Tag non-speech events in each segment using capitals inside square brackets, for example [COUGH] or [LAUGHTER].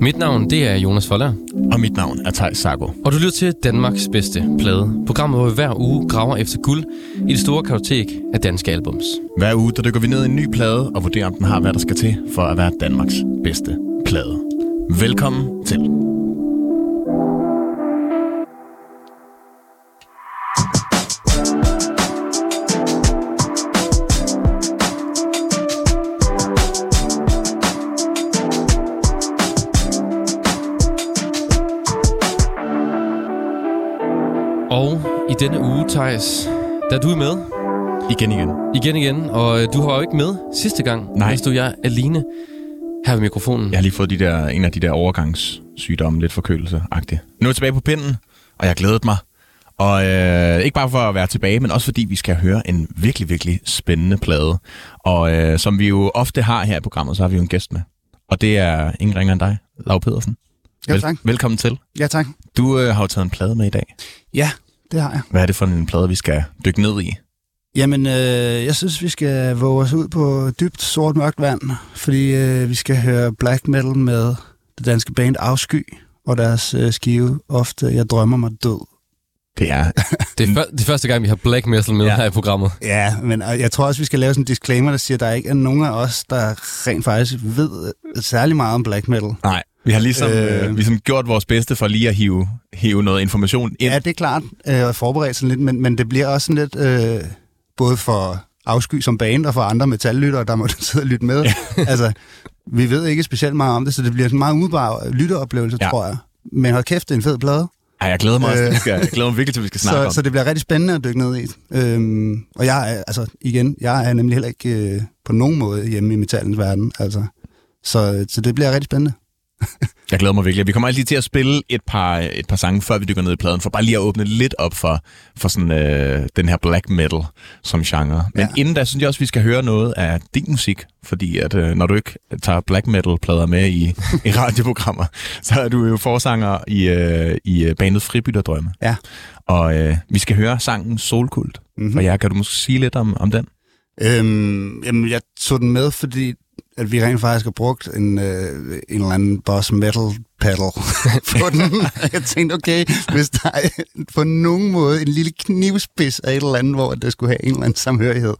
Mit navn det er Jonas Foller, Og mit navn er Thijs Sago. og du lytter til Danmarks bedste plade. Programmet, hvor vi hver uge graver efter guld i det store kartotek af danske albums. Hver uge der dykker vi ned i en ny plade og vurderer, om den har, hvad der skal til for at være Danmarks bedste plade. Velkommen til. Denne uge, Thijs, der er du med Igen igen. igen igen, og øh, du var jo ikke med sidste gang. Nej. Der stod jeg alene her ved mikrofonen. Jeg har lige fået de der, en af de der overgangssygdomme, lidt forkølelse-agtigt. Nu er jeg tilbage på pinden, og jeg har glædet mig. Og øh, ikke bare for at være tilbage, men også fordi vi skal høre en virkelig, virkelig spændende plade. Og øh, som vi jo ofte har her i programmet, så har vi jo en gæst med. Og det er ingen ringer end dig, Lav Pedersen. Ja, tak. velkommen til. Ja, tak. Du øh, har jo taget en plade med i dag. Ja, det har jeg. Hvad er det for en plade, vi skal dykke ned i? Jamen, øh, jeg synes, vi skal våge os ud på dybt sort mørkt vand, fordi øh, vi skal høre black metal med det danske band Afsky og deres øh, skive Ofte Jeg drømmer mig død. Det er... [LAUGHS] Det er, det er første gang, vi har black metal med Ja. her i programmet. Ja, men jeg tror også, vi skal lave sådan en disclaimer, der siger, at der ikke er nogen af os, der rent faktisk ved særlig meget om black metal. Nej, vi har ligesom, øh... Øh. Øh, ligesom gjort vores bedste for lige at hive, hive noget information ind. Ja, det er klart, øh, og forberedt sådan lidt, men, men det bliver også sådan lidt, øh, både for afsky som band og for andre metallyttere, der må [LAUGHS] sidde og lytte med. [LAUGHS] altså, vi ved ikke specielt meget om det, så det bliver en meget umiddelbar lytteoplevelse, Ja. tror jeg. Men hold kæft, det er en fed plade. Ej, jeg glæder mig også. Øh. Jeg, skal, jeg glæder mig virkelig til, at vi skal snakke Så, om. så det bliver rigtig spændende at dykke ned i. Øhm, og jeg er, altså igen, jeg er nemlig heller ikke øh, på nogen måde hjemme i metallens verden. Altså. Så, så det bliver rigtig spændende. Jeg glæder mig virkelig. Vi kommer altid til at spille et par, et par sange, før vi dykker ned i pladen, for bare lige at åbne lidt op for, for sådan, øh, den her black metal som genre. Men ja. Inden da synes jeg også, vi skal høre noget af din musik, fordi at, øh, når du ikke tager black metal-plader med i, [LAUGHS] i radioprogrammer, så er du jo forsanger i, øh, i øh, bandet Fribytterdrømme. Ja. Og øh, vi skal høre sangen Solkult. Mm-hmm. Mhm. Og ja, kan du måske sige lidt om, om den? Øhm, jamen, jeg tog den med, fordi at vi rent faktisk har brugt en, øh, en eller anden boss metal pedal [LAUGHS] på den. jeg tænkte, okay, hvis der er på nogen måde en lille knivspids af et eller andet, hvor det skulle have en eller anden samhørighed,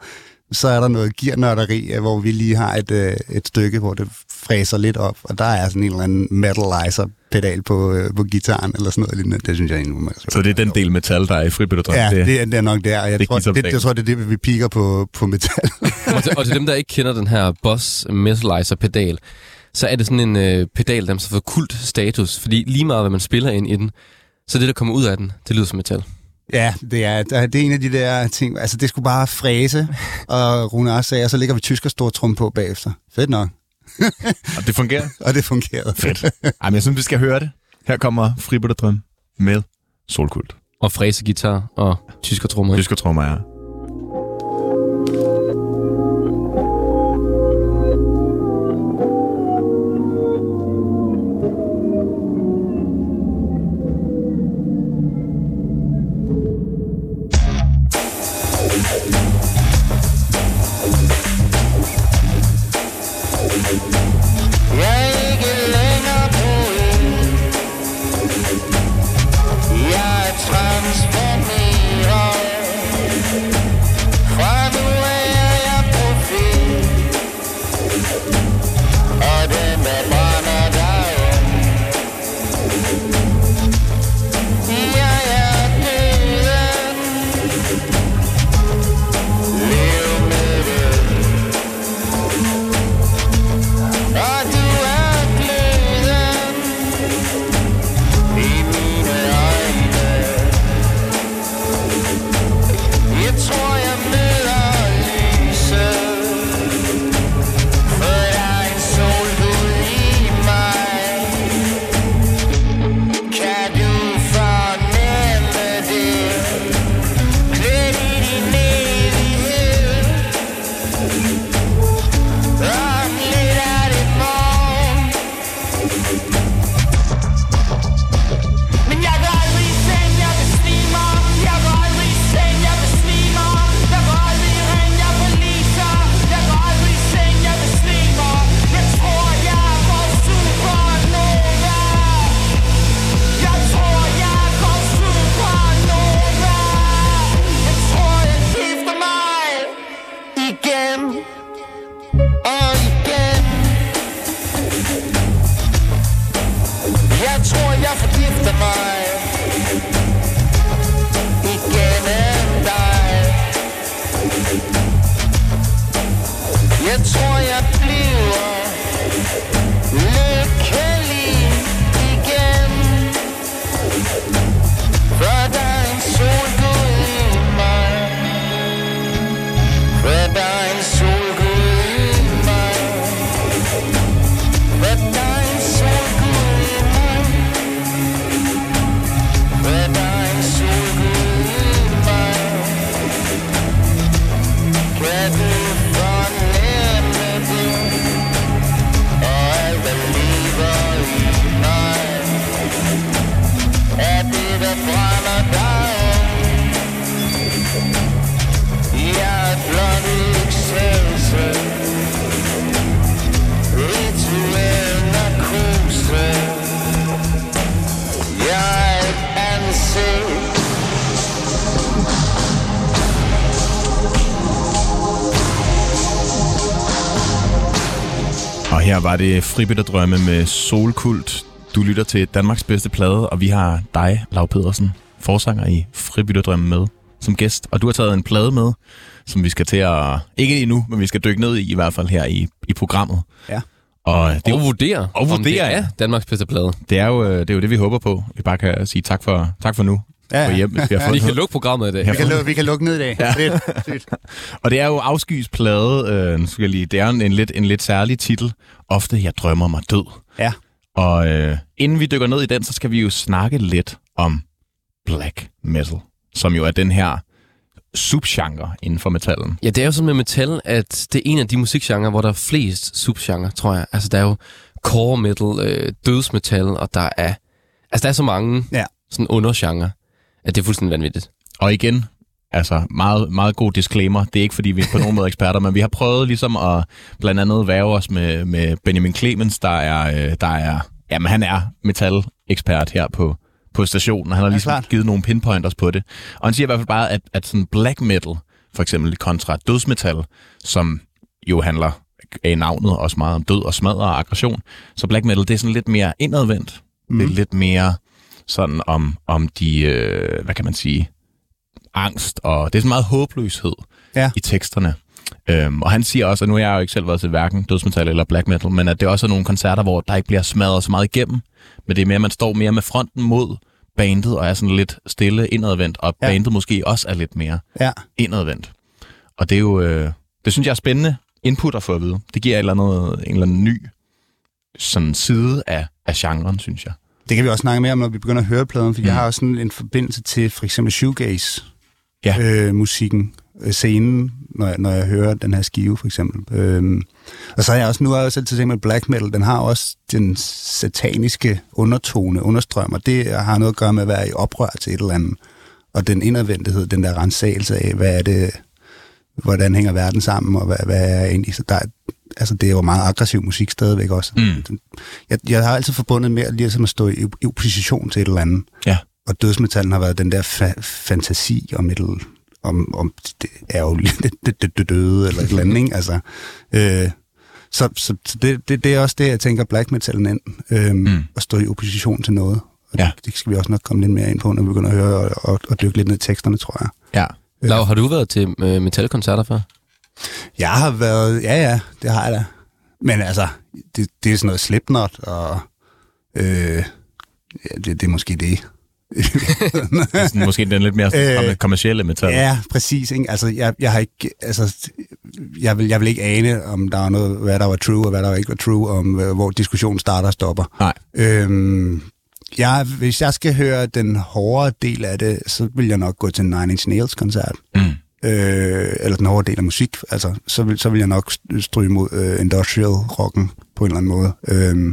så er der noget gearnørderi, hvor vi lige har et, øh, et stykke, hvor det fræser lidt op, og der er sådan en eller anden metalizer pedal på, øh, på gitaren, eller sådan noget lignende. Det synes jeg egentlig er Så det er den del metal, der er i Fribytterdrømme. Ja, det, er, det er nok der, jeg, det tror, det, jeg tror, det er det, vi piker på, på metal. [LAUGHS] og, til, og til dem, der ikke kender den her Boss Metalizer pedal, så er det sådan en øh, pedal, der har fået kult status, fordi lige meget, hvad man spiller ind i den, så det, der kommer ud af den, det lyder som metal. Ja, det er, det er det er en af de der ting. Altså, det skulle bare fræse, og Rune også sagde, og så ligger vi tysker stor trum på bagefter. Fedt nok. [LAUGHS] Og det fungerer. Og det fungerede. Fedt. Ej, men jeg synes, vi skal høre det. Her kommer Fribytterdrømme med Solkult. Og fræse guitar og tysker trommer. Tysker trommer er. Det Fribytterdrømme med Solkult. Du lytter til Danmarks bedste plade, og vi har dig, Lav Pedersen, forsanger i Fribytterdrømme med som gæst. Og du har taget en plade med, som vi skal til at... Ikke endnu, men vi skal dykke ned i i hvert fald her i, i programmet. Ja. Og det, er Og jo- vurdere, Og om det vurdere, er ja. Danmarks bedste plade. det, er jo, øh, det er jo det, vi håber på. Vi bare kan sige tak for, tak for nu. Ja, Gå ja. hjem, hvis vi har Vi kan lukke programmet i dag. Vi kan, lukke, vi kan lukke ned i dag. Ja. Fedt, fedt. [LAUGHS] Og det er jo Afskys plade. Øh, nu skal jeg lige, det er en, en, lidt, en lidt særlig titel. Ofte, jeg drømmer mig død. Ja. Og øh, inden vi dykker ned i den, så skal vi jo snakke lidt om black metal, som jo er den her subgenre inden for metallen. Ja, det er jo sådan med metal, at det er en af de musikgenre, hvor der er flest subgenre, tror jeg. Altså, der er jo core metal, øh, dødsmetal, og der er... Altså, der er så mange Ja. sådan undergenre, at det er fuldstændig vanvittigt. Og igen, altså meget, meget god disclaimer. Det er ikke, fordi vi er på nogen måde eksperter, men vi har prøvet ligesom at blandt andet væve os med, med Benjamin Clemens, der er, øh, der er, jamen han er metal-ekspert her på, på stationen, og han har Ja, ligesom klart. givet nogle pinpointers på det. Og han siger i hvert fald bare, at, at sådan black metal, for eksempel kontra dødsmetal, som jo handler af navnet også meget om død og smadre og aggression. Så black metal, det er sådan lidt mere indadvendt. Mm. Det er lidt mere sådan om, om de, øh, hvad kan man sige, angst, og det er sådan meget håbløshed Ja. i teksterne. Øhm, og han siger også, og nu har jeg jo ikke selv været til hverken dødsmetal eller black metal, men at det også er nogle koncerter, hvor der ikke bliver smadret så meget igennem, men det er mere, at man står mere med fronten mod bandet, og er sådan lidt stille indadvendt, og ja. bandet måske også er lidt mere Ja. indadvendt. Og det er jo, øh, det synes jeg er spændende input at få at vide. Det giver et eller andet, en eller anden ny sådan side af, af genren, synes jeg. Det kan vi også snakke mere om, når vi begynder at høre pladen, for mm. jeg har også sådan en forbindelse til for eksempel shoegaze Ja. øh, musikken, øh, scenen, når jeg, når jeg hører den her skive for eksempel. Øhm, og så har jeg også, nu har jeg også selv til at med black metal, den har også den sataniske undertone, understrøm, og det har noget at gøre med at være i oprør til et eller andet. Og den indadvendthed, den der rensagelse af, hvad er det, hvordan hænger verden sammen, og hvad, hvad er egentlig, så der, er- altså det er jo meget aggressiv musik stadigvæk også. Mm. Jeg, jeg har altid forbundet med at, ligesom at stå i, i opposition til et eller andet. Ja. Og dødsmetallen har været den der fa- fantasi om et om, om det er jo [LAUGHS] det, det, det, det døde, eller et eller andet, ikke? Altså, øh, så så, det, det, det er også det, jeg tænker black metallen ind, øh, mm. Mm. at stå i opposition til noget. Og Ja. det, det skal vi også nok komme lidt mere ind på, når vi begynder at høre og, og, og dykke lidt ned i teksterne, tror jeg. Ja. Lav, har du været til øh, metalkoncerter før? Jeg har været, ja ja, det har jeg da. Men altså, det, det er sådan noget Slipknot, og øh, ja, det, det er måske det. [LAUGHS] Er sådan, måske den lidt mere Øh, kommercielle metal. Ja, præcis. Ikke? Altså, jeg, jeg har ikke, altså, jeg vil, jeg vil ikke ane, om der var noget, hvad der var true, og hvad der ikke var true, om øh, hvor diskussionen starter og stopper. Nej. Øhm, jeg, hvis jeg skal høre den hårde del af det, så vil jeg nok gå til Nine Inch Nails koncert. Mm. Øh, eller den hårde del af musik. Altså, så vil, så vil jeg nok stryge mod øh, industrial rocken på en eller anden måde. Øhm,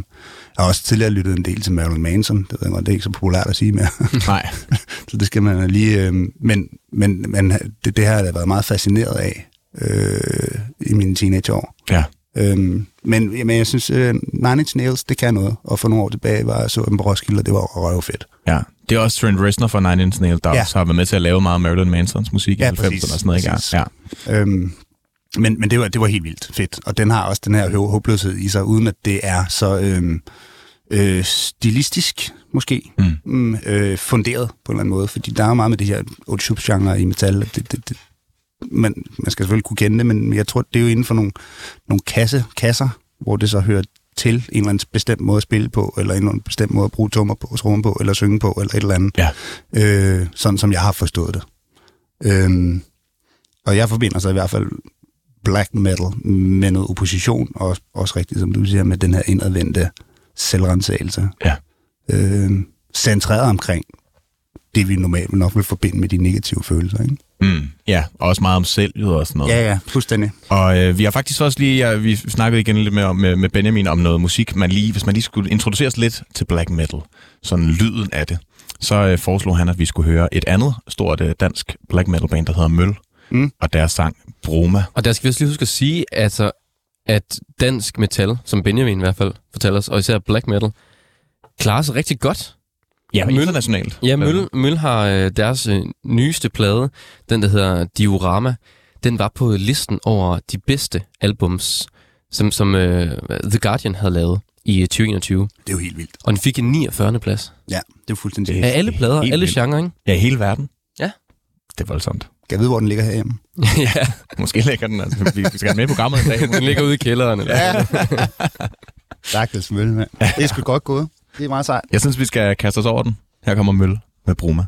jeg har også tidligere lyttet en del til Marilyn Manson. Det, ved jeg godt, det er ikke så populært at sige mere. [LAUGHS] Nej. [LAUGHS] Så det skal man lige... Øh, men men, men det, det har jeg været meget fascineret af øh, i mine teenageår. Ja. Øhm, men, men jeg synes, øh, Nine Inch Nails, det kan noget. Og for nogle år tilbage var jeg så dem på Roskilde, og det var røvfedt. Ja. Det er også Trent Reznor fra Nine Inch Nails, der Ja. ja. også har været med til at lave meget Marilyn Mansons musik Ja, i 90'erne præcis. og sådan noget. Ikke? Præcis. Ja. Øhm, men men det, var, det var helt vildt fedt. Og den har også den her hå- håbløshed i sig, uden at det er så øhm, øh, stilistisk, måske, Mm. mm, øh, funderet på en eller anden måde. Fordi der er meget med det her old genre i metal. Det, det, det, man, man skal selvfølgelig kunne kende det, men jeg tror, det er jo inden for nogle, nogle kasse, kasser, hvor det så hører til en eller anden bestemt måde at spille på, eller en eller anden bestemt måde at bruge trommer på, trommer på, eller synge på, eller et eller andet. Ja. Øh, sådan som jeg har forstået det. Øhm, og jeg forbinder så i hvert fald black metal med noget opposition, og også rigtigt, som du siger, med den her indadvendte selvrensagelse. Ja. Øhm, centreret omkring det, vi normalt nok vil forbinde med de negative følelser. Ikke? Mm. ja, og også meget om selvet og sådan noget. Ja, ja, fuldstændig. Og øh, vi har faktisk også lige, ja, vi snakkede igen lidt med, med, med Benjamin om noget musik, man lige, hvis man lige skulle introduceres lidt til black metal, sådan lyden af det, så øh, foreslog han, at vi skulle høre et andet stort øh, dansk black metal band, der hedder Møl, Mm. og deres sang Broma. Og der skal vi også lige huske at sige, altså, at dansk metal, som Benjamin i hvert fald fortæller os, og især black metal, klarer sig rigtig godt. Ja, Møl- internationalt. Ja, Møl, Møl har øh, deres øh, nyeste plade, den der hedder Diorama, den var på listen over de bedste albums som, som uh, The Guardian havde lavet i øh, 2021. Det er jo helt vildt. Og den fik en 49. plads. Ja, det er fuldstændig Det. Af alle plader, alle vildt. genrer, ikke? Ja, i hele verden. Ja. Det er voldsomt. Kan jeg vide, hvor den ligger herhjemme? [LAUGHS] ja. Måske lægger den, altså, vi skal have med i programmet en dag. [LAUGHS] den ligger ude i kælderen. Eller? Ja. Stakkels mølle, mand. Det er sgu godt gået. Det er meget sejt. Jeg synes, vi skal kaste os over den. Her kommer Møl med Bruma.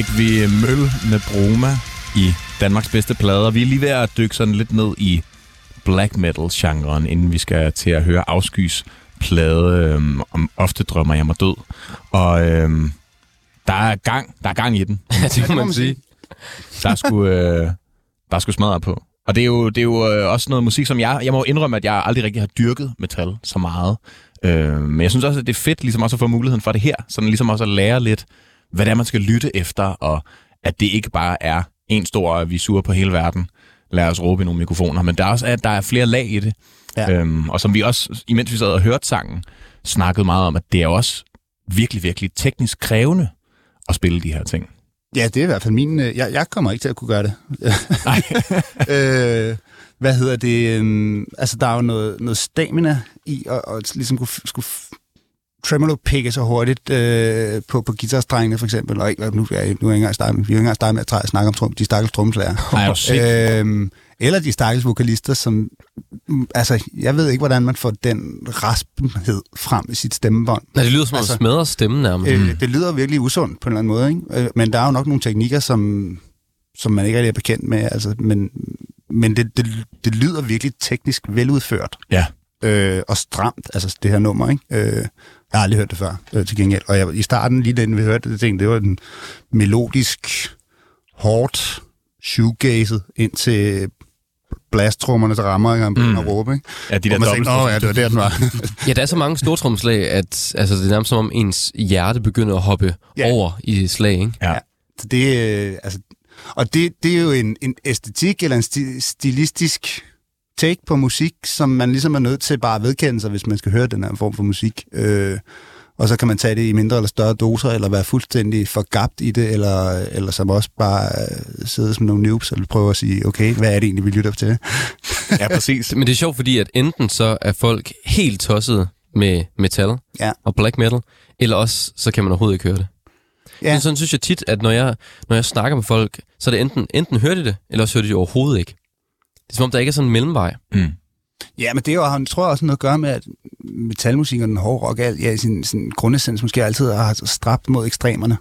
Fik vi Møl med Broma i Danmarks bedste plader. Vi er lige ved at dykke sådan lidt ned i black metal-genren, inden vi skal til at høre Afskys plade øhm, om Ofte drømmer jeg mig død. Og øhm, der er gang, der er gang i den. [LAUGHS] Ja, det må man sige. Der er sgu, øh, der er smadret på. Og det er jo, det er jo øh, også noget musik, som jeg... Jeg må indrømme, at jeg aldrig rigtig har dyrket metal så meget. Øh, men jeg synes også, at det er fedt ligesom også at få muligheden for det her. Sådan ligesom også at lære lidt, hvad det er, man skal lytte efter, og at det ikke bare er en stor vi er sure på hele verden. Lad os råbe i nogle mikrofoner. Men der er også at der er flere lag i det. Ja. Øhm, og som vi også, imens vi sad og hørte sangen, snakkede meget om, at det er også virkelig, virkelig teknisk krævende at spille de her ting. Ja, det er i hvert fald min... øh, Jeg, jeg kommer ikke til at kunne gøre det. Nej. [LAUGHS] øh, hvad hedder det? øhm, Altså, der er jo noget, noget stamina i at, at ligesom kunne, skulle tremolo pikke så hurtigt øh, på, på guitarstrengene for eksempel. Og ikke, nu, er jeg, nu er jeg ikke engang startet, vi er ikke engang startet med at snakke om trum, de stakkels trommeslager. [LAUGHS] Er? Øhm, eller de stakkels vokalister, som... mm, Altså, jeg ved ikke, hvordan man får den raspenhed frem i sit stemmebånd. Nej, det lyder som om, Altså, altså, smadrer stemmen nærmest. Mm. Øh, det lyder virkelig usundt på en eller anden måde, ikke? Øh, Men der er jo nok nogle teknikker, som, som man ikke rigtig er bekendt med. Altså, men men det, det, det lyder virkelig teknisk veludført Ja. øh, og stramt, altså det her nummer, ikke? Øh, jeg har aldrig hørt det før, øh, til gengæld. Og jeg, i starten, lige da vi hørte det, tænkte, det var den melodisk, hårdt, shoegazet ind til blasttrommerne, der rammer, og begynder Mm. at råbe, ikke? Ja, de der Og man tænkte, dobbelt. åh ja, det var der, den var. [LAUGHS] Ja, der er så mange stortrumslag, at altså, det er nærmest som om ens hjerte begynder at hoppe Ja. ja. over i slag, ikke? Ja. Så det, øh, altså, og det, det er jo en, en æstetik eller en sti, stilistisk take på musik, som man ligesom er nødt til bare at vedkende sig, hvis man skal høre den her form for musik. Øh, og så kan man tage det i mindre eller større doser, eller være fuldstændig forgabt i det, eller, eller som også bare øh, sidde som nogle noobs og prøve at sige, okay, hvad er det egentlig, vi lytter til? ja, præcis. Men det er sjovt, fordi at enten så er folk helt tosset med metal Ja. og black metal, eller også så kan man overhovedet ikke høre det. Ja. Ja. Sådan synes jeg tit, at når jeg, når jeg snakker med folk, så er det enten, enten hører de det, eller også hører de det overhovedet ikke. Det er som om, der ikke er sådan en mellemvej. Mm. Ja, men det er jo, han tror jeg også noget at gøre med, at metalmusik og den hårde rock, alt, ja, i sin, sin grundessens måske altid har strabt mod ekstremerne.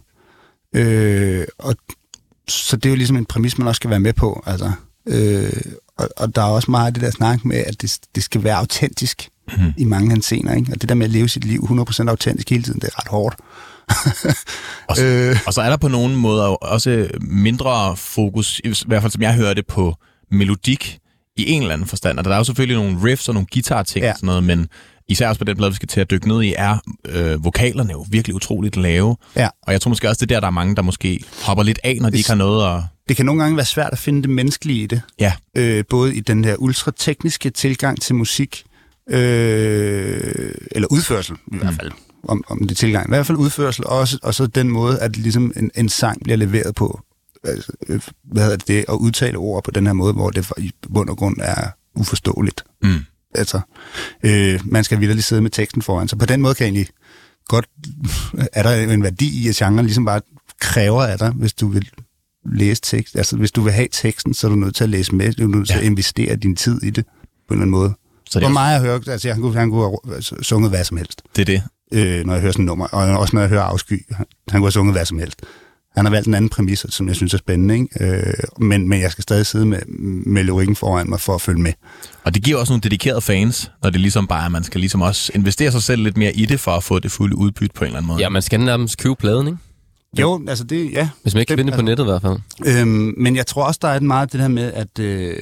Øh, og så det er jo ligesom en præmis, man også skal være med på. Altså. Øh, og, og der er også meget af det der snak med, at det, det skal være autentisk Mhm. i mange henseender. Ikke? Og det der med at leve sit liv 100% autentisk hele tiden, det er ret hårdt. [LAUGHS] Og så, Øh. og så er der på nogle måder også mindre fokus, i hvert fald som jeg hørte, på melodik i en eller anden forstand. Og der er jo selvfølgelig nogle riffs og nogle guitar-ting Ja. og sådan noget, men især også på den plade, vi skal til at dykke ned i, er øh, vokalerne jo virkelig utroligt lave. Ja. Og jeg tror måske også, det er der, der er mange, der måske hopper lidt af, når de Hvis- ikke har noget at... Det kan nogle gange være svært at finde det menneskelige i det. Ja, øh, både i den her ultratekniske tilgang til musik, øh, eller udførsel i hvert fald, om, om det tilgang, i hvert fald udførsel, også, og så den måde, at ligesom en, en sang bliver leveret på, altså, øh, hvad hedder det, det, at udtale ord på den her måde, hvor det i bund og grund er uforståeligt. Mm. Altså, øh, man skal virkelig sidde med teksten foran, så på den måde kan jeg egentlig godt, [LAUGHS] er der en værdi i, at genren ligesom bare kræver af dig, hvis du vil læse tekst. Altså, hvis du vil have teksten, så er du nødt til at læse med. Du er nødt til Ja. at investere din tid i det, på en eller anden måde. så det, For mig har hørt, altså, han kunne, han kunne have altså, sunget hvad som helst, det er det. øh, når jeg hører sådan et nummer. Og også når jeg hører afsky. Han, han kunne have sunget hvad som helst. Han har valgt en anden præmis, som jeg synes er spændende, ikke? Øh, men, men jeg skal stadig sidde med, med lyrikken foran mig for at følge med. Og det giver også nogle dedikerede fans, når det ligesom bare er, at man skal ligesom også investere sig selv lidt mere i det, for at få det fulde udbytte på en eller anden måde. Ja, man skal nærmest købe pladen, ikke? Jo, altså det, ja. Hvis man ikke kan Det- finde det på nettet i hvert fald. Øhm, men jeg tror også, der er et meget det her med, at, øh,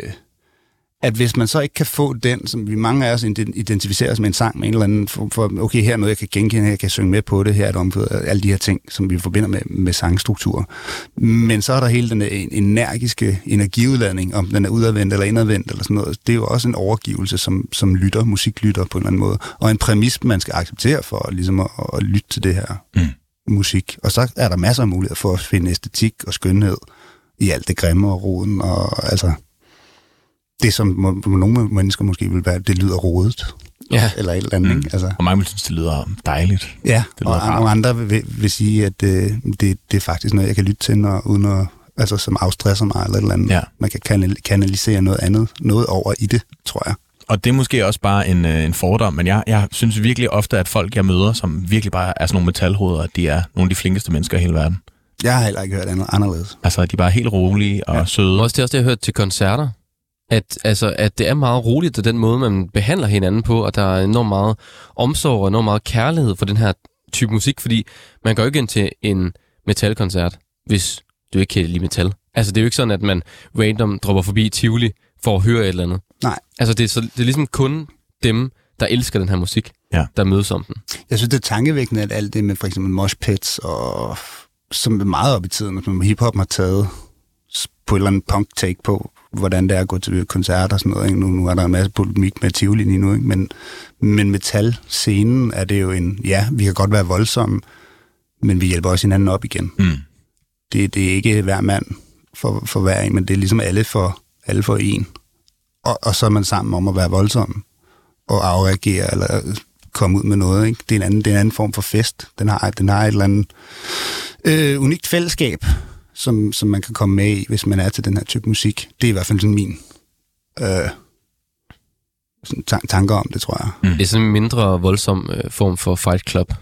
at hvis man så ikke kan få den, som vi mange af os ident- identificerer os med en sang med en eller anden, for, for okay, her er noget, jeg kan genkende, jeg kan synge med på det, her er det omført, alle de her ting, som vi forbinder med, med sangstrukturer. Men så er der hele den energiske energiudladning, om den er udadvendt eller indadvendt eller sådan noget. Det er jo også en overgivelse, som, som lytter, musiklytter på en eller anden måde, og en præmis, man skal acceptere for ligesom at, at lytte til det her Mm. musik. Og så er der masser af muligheder for at finde æstetik og skønhed i alt det grimme og roden, og altså det, som må, nogle mennesker måske vil være, det lyder rodet, Ja. eller et eller andet, Mm. ikke? Altså, Og mange vil synes, det lyder dejligt. ja, det lyder og rart. nogle andre vil, vil sige, at øh, det, det er faktisk noget, jeg kan lytte til, når, uden at, altså, som afstresser mig, eller et eller andet. Ja. Man kan kanal- kanalisere noget andet, noget over i det, tror jeg. Og det er måske også bare en, øh, en fordom, men jeg, jeg synes virkelig ofte, at folk, jeg møder, som virkelig bare er sådan nogle metalhoveder, de er nogle af de flinkeste mennesker i hele verden. Jeg har heller ikke hørt andet anderledes. Altså, de er bare helt rolige og ja. Ja. søde. Også det er også det, jeg har hørt til koncerter. At, altså, at det er meget roligt, og den måde, man behandler hinanden på, og der er enormt meget omsorg og enormt meget kærlighed for den her type musik, fordi man går jo ikke ind til en metalkoncert, hvis du ikke kan lide metal. Altså, det er jo ikke sådan, at man random dropper forbi Tivoli for at høre et eller andet. Nej. Altså, det er, så, det er ligesom kun dem, der elsker den her musik, Ja. der mødes om den. Jeg synes, det er tankevækkende, at alt det med for eksempel mosh pits, og som er meget op i tiden, som hiphop har taget på et eller andet punk-take på, hvordan det er at gå til koncerter og sådan noget. Ikke? Nu, nu er der en masse polemik med Tivoli lige nu, ikke? Men, men metal-scenen er det jo en, ja, vi kan godt være voldsomme, men vi hjælper også hinanden op igen. Mm. Det, det er ikke hver mand for, for hver en, men det er ligesom alle for, alle for en. og, og så er man sammen om at være voldsom og afreagere eller komme ud med noget. Ikke? Det, er en anden, det er en anden form for fest. Den har, den har et eller andet øh, unikt fællesskab, som, som man kan komme med i, hvis man er til den her type musik. Det er i hvert fald sådan min øh, sådan tan- tanker om det, tror jeg. Det er sådan en mindre voldsom øh, form for Fight Club.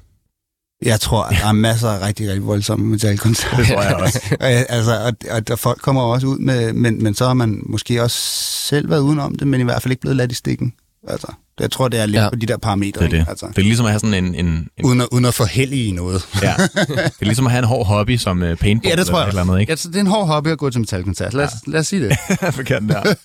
Jeg tror, at der er masser af rigtig, rigtig voldsomme metalkoncerter. Det tror jeg også. altså, og, og, og folk kommer også ud med, men, men så har man måske også selv været udenom det, men i hvert fald ikke blevet ladt i stikken. Altså, jeg tror, det er lidt Ja. ja. på de der parametre. Det er det. ikke? Altså, Det er ligesom at have sådan en... en, en uden, at, uden at forhellige noget. ja. [LAUGHS] Det er ligesom at have en hård hobby som uh, paintball. Ja, det tror jeg. Eller et eller andet, ikke? Altså, det er en hård hobby at gå til metalkoncert. Lad, ja. lad os sige det. [LAUGHS] Forkert der.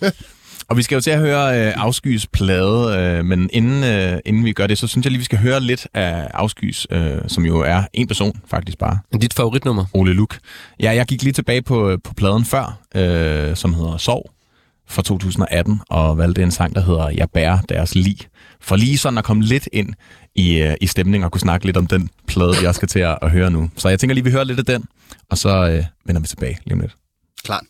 Og vi skal jo til at høre øh, Afskys plade, øh, men inden, øh, inden vi gør det, så synes jeg lige, vi skal høre lidt af Afskys, øh, som jo er en person faktisk bare, Dit favoritnummer? Ole Luk. Ja, jeg gik lige tilbage på, på pladen før, øh, som hedder Sov fra 2018, og valgte en sang, der hedder Jeg bærer deres lig. For lige sådan at komme lidt ind i, øh, i stemning og kunne snakke lidt om den plade, vi også skal til at, at høre nu. Så jeg tænker lige, vi hører lidt af den, og så øh, vender vi tilbage lige om lidt. Klart.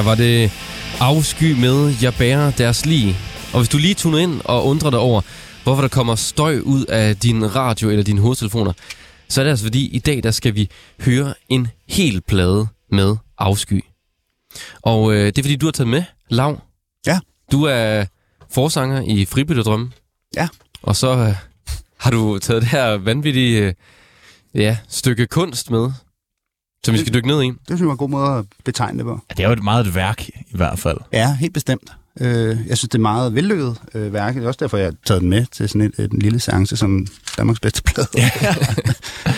Her var det afsky med Jeg bærer deres lig. Og hvis du lige tuner ind og undrer dig over, hvorfor der kommer støj ud af din radio eller dine hovedtelefoner, så er det altså fordi, i dag der skal vi høre en hel plade med afsky. Og øh, det er fordi, du har taget med, Lav. Ja. Du er forsanger i Fribytterdrømme. Ja. Og så øh, har du taget det her vanvittige øh, ja, stykke kunst med, som vi skal dykke ned i. Det synes jeg var en god måde at betegne det på. Ja, det er jo et meget et værk, i hvert fald. Ja, helt bestemt. Øh, jeg synes, det er meget vellykket øh, værk. Det er også derfor, jeg har taget den med til sådan en, en lille seance som Danmarks bedste plade. Ja. [LAUGHS]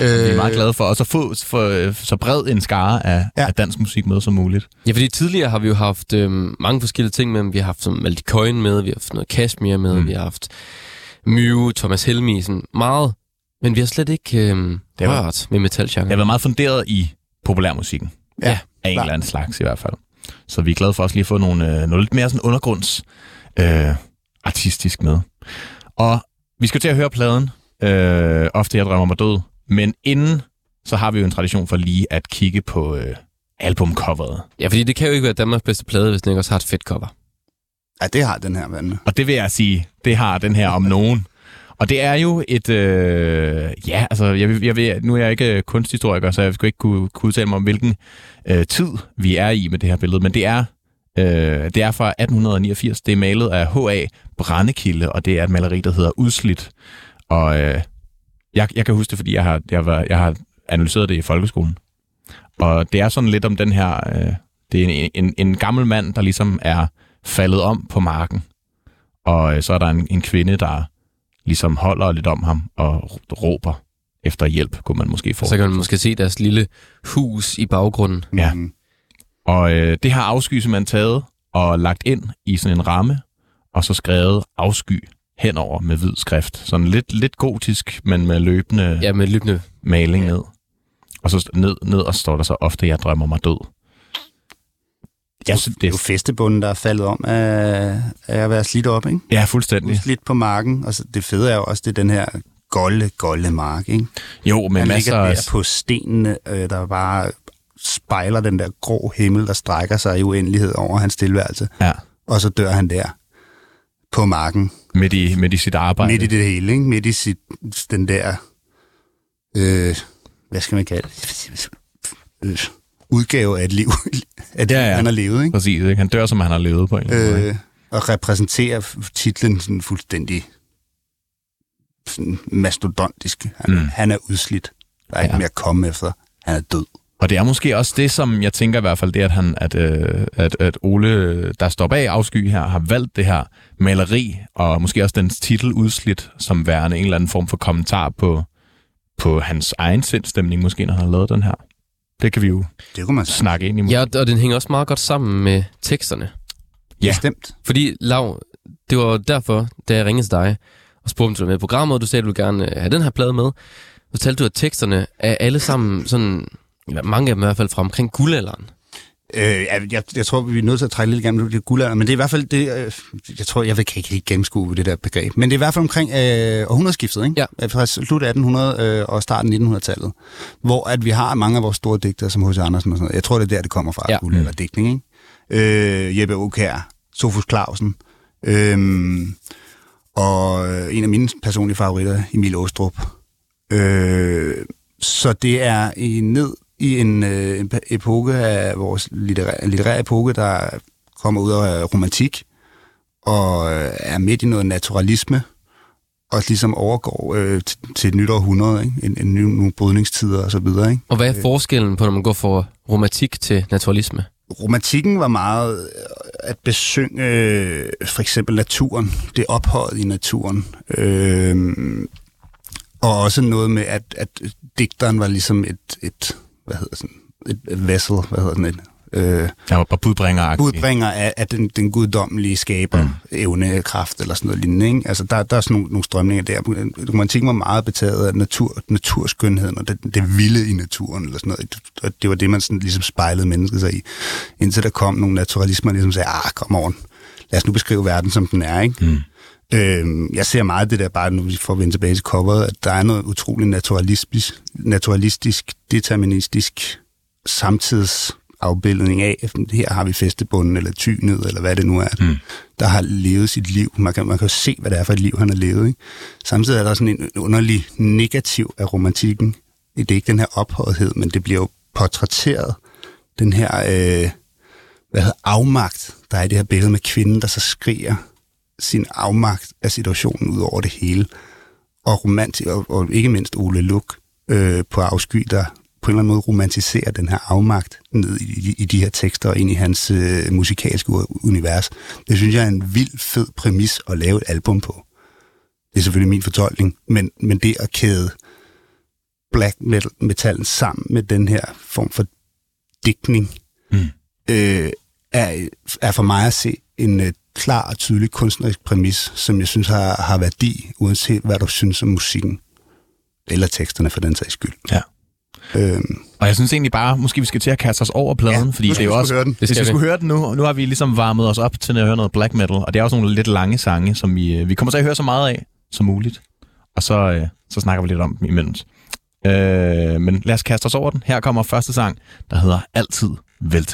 Vi er meget glade for også at få for, øh, så bred en skare af, Ja. af dansk musik med som muligt. Ja, fordi tidligere har vi jo haft øhm, mange forskellige ting med. Vi har haft sådan Maldi Coyne med, vi har haft noget Kashmir med, mm. Vi har haft Mew, Thomas Helmi, sådan meget. Men vi har slet ikke øhm, Det var- rørt med metalgenren. Det har været meget funderet i populærmusikken. Ja, Af en klart. eller anden slags i hvert fald. Så vi er glade for også lige at få nogle, øh, noget lidt mere sådan undergrunds øh, artistisk med. Og vi skal til at høre pladen. Øh, ofte jeg drømmer mig død. Men inden, så har vi jo en tradition for lige at kigge på øh, albumcoveret. Ja, fordi det kan jo ikke være Danmarks bedste plade, hvis den ikke også har et fedt cover. ja, det har den her vand. Og det vil jeg sige, det har den her om nogen. Og det er jo et... Øh, ja, altså, jeg, jeg ved, nu er jeg ikke øh, kunsthistoriker, så jeg skal ikke kunne, kunne udtale mig om, hvilken øh, tid vi er i med det her billede. Men det er, øh, det er fra 1889. Det er malet af H.A. Brændekilde, og det er et maleri, der hedder Udslidt. Og øh, jeg, jeg kan huske det, fordi jeg har, jeg, var, jeg har analyseret det i folkeskolen. Og det er sådan lidt om den her... Øh, det er en, en, en gammel mand, der ligesom er faldet om på marken. Og øh, så er der en, en kvinde, der ligesom holder lidt om ham og råber efter hjælp, kunne man måske få. Så kan man måske se deres lille hus i baggrunden. Ja. Mm. Og øh, det har afsky simpelthen taget og lagt ind i sådan en ramme, og så skrevet afsky henover med hvid skrift. Sådan lidt, lidt gotisk, men med løbende ja. Ja, med løbende. maling ned. Og så ned, ned og står der så ofte, jeg drømmer mig død. Jeg synes, Det er jo festebunden, der er faldet om af, af at være slidt op, ikke? ja, fuldstændig. Slidt på marken. Og så, det fede er jo også, det er den her golde, golde mark, ikke? Jo, med Han masser af... der på stenene, øh, der bare spejler den der grå himmel, der strækker sig i uendelighed over hans tilværelse. Ja, Og så dør han der på marken, midt i, midt i sit arbejde. midt i det hele, ikke? Midt i sit, den der, øh, hvad skal man kalde det? Øh, udgave af et liv, af [LAUGHS] det, Ja, ja. han har levet, ikke? Præcis, ikke? Han dør, som han har levet på en anden måde. Øh, og repræsenterer titlen sådan fuldstændig sådan mastodontisk. Han, Mm. han er udslidt. Der er ikke Ja. mere at komme efter. Han er død. Og det er måske også det, som jeg tænker i hvert fald, det at, han, at, øh, at, at Ole, der står bag afsky her, har valgt det her maleri, og måske også dens titel udslidt, som værende en eller anden form for kommentar på, på hans egen sindstemning, måske når han har lavet den her. Det kan vi jo Det kunne man sige. snakke ind i. Ja, og den hænger også meget godt sammen med teksterne. Ja. Bestemt. Fordi, Lav, det var derfor, da jeg ringede til dig og spurgte, om du var med i programmet, og du sagde, at du ville gerne øh, have den her plade med. Så talte du, at teksterne er alle sammen sådan, mange af dem i hvert fald fra omkring guldalderen. Øh, jeg, jeg, tror, vi er nødt til at trække lidt igennem det guldalder, men det er i hvert fald det, øh, jeg tror, jeg vil- kan ikke helt gennemskue det der begreb, men det er i hvert fald omkring øh, århundredeskiftet, ikke? Ja. Øh, Fra slut 1800 øh, og starten 1900-tallet, hvor at vi har mange af vores store digtere, som H.C. Andersen og sådan noget. Jeg tror, det er der, det kommer fra, Ja. guldalderdigtning, ikke? Øh, Jeppe Aukær, Sofus Clausen, øh, og en af mine personlige favoritter, Emil Åstrup. Øh, så det er i ned i en, øh, en epoke af vores litterære, litterære epoke, der kommer ud af romantik, og øh, er midt i noget naturalisme, og ligesom overgår øh, til, til et nyt århundrede, ikke? En, en ny, nogle brydningstider og så videre. Ikke? Og hvad er forskellen på, når man går fra romantik til naturalisme? Romantikken var meget øh, at besynge øh, for eksempel naturen, det ophøjet i naturen. Øh, og også noget med, at, at digteren var ligesom et, et hvad hedder sådan, et, et vessel, hvad hedder den, et, øh, var bare budbringer budbringer af, af den, den guddommelige skaber, mm. evne, kraft eller sådan noget lignende. Ikke? Altså, der, der er sådan nogle, nogle strømninger der. Romantikken var meget betaget af natur, naturskønheden og det, det vilde i naturen eller sådan noget. Og det var det, man sådan ligesom spejlede mennesket sig i. Indtil der kom nogle naturalismer, der ligesom sagde, ah, kom on, lad os nu beskrive verden, som den er. Ikke? Mm. Øhm, jeg ser meget det der, bare nu vi får vende tilbage til coveret, at der er noget utroligt naturalistisk, naturalistisk deterministisk, samtids afbildning af, her har vi festebunden, eller tynet, eller hvad det nu er, mm. der har levet sit liv. Man kan, man kan jo se, hvad det er for et liv, han har levet. Ikke? Samtidig er der sådan en underlig negativ af romantikken. Det er ikke den her ophøjethed, men det bliver jo portrætteret, den her øh, hvad hedder, afmagt, der er i det her billede med kvinden, der så skriger sin afmagt af situationen ud over det hele. Og, romantik, og, og ikke mindst Ole Luk øh, på afsky, der på en eller anden måde romantiserer den her afmagt ned i, i, de her tekster og ind i hans øh, musikalske univers. Det synes jeg er en vild fed præmis at lave et album på. Det er selvfølgelig min fortolkning, men, men det at kæde black metal metallen sammen med den her form for digtning, mm. øh, er, er for mig at se en øh, klar og tydelig kunstnerisk præmis, som jeg synes har, har værdi, uanset hvad du synes om musikken. Eller teksterne for den sags skyld. Ja. Øhm. Og jeg synes egentlig bare, måske vi skal til at kaste os over pladen, ja, fordi det er jo også... Høre den. Hvis vi skulle høre den nu, nu har vi ligesom varmet os op til at høre noget black metal, og det er også nogle lidt lange sange, som vi, øh, vi kommer til at høre så meget af som muligt. Og så, øh, så snakker vi lidt om dem imens. Øh, men lad os kaste os over den. Her kommer første sang, der hedder Altid vel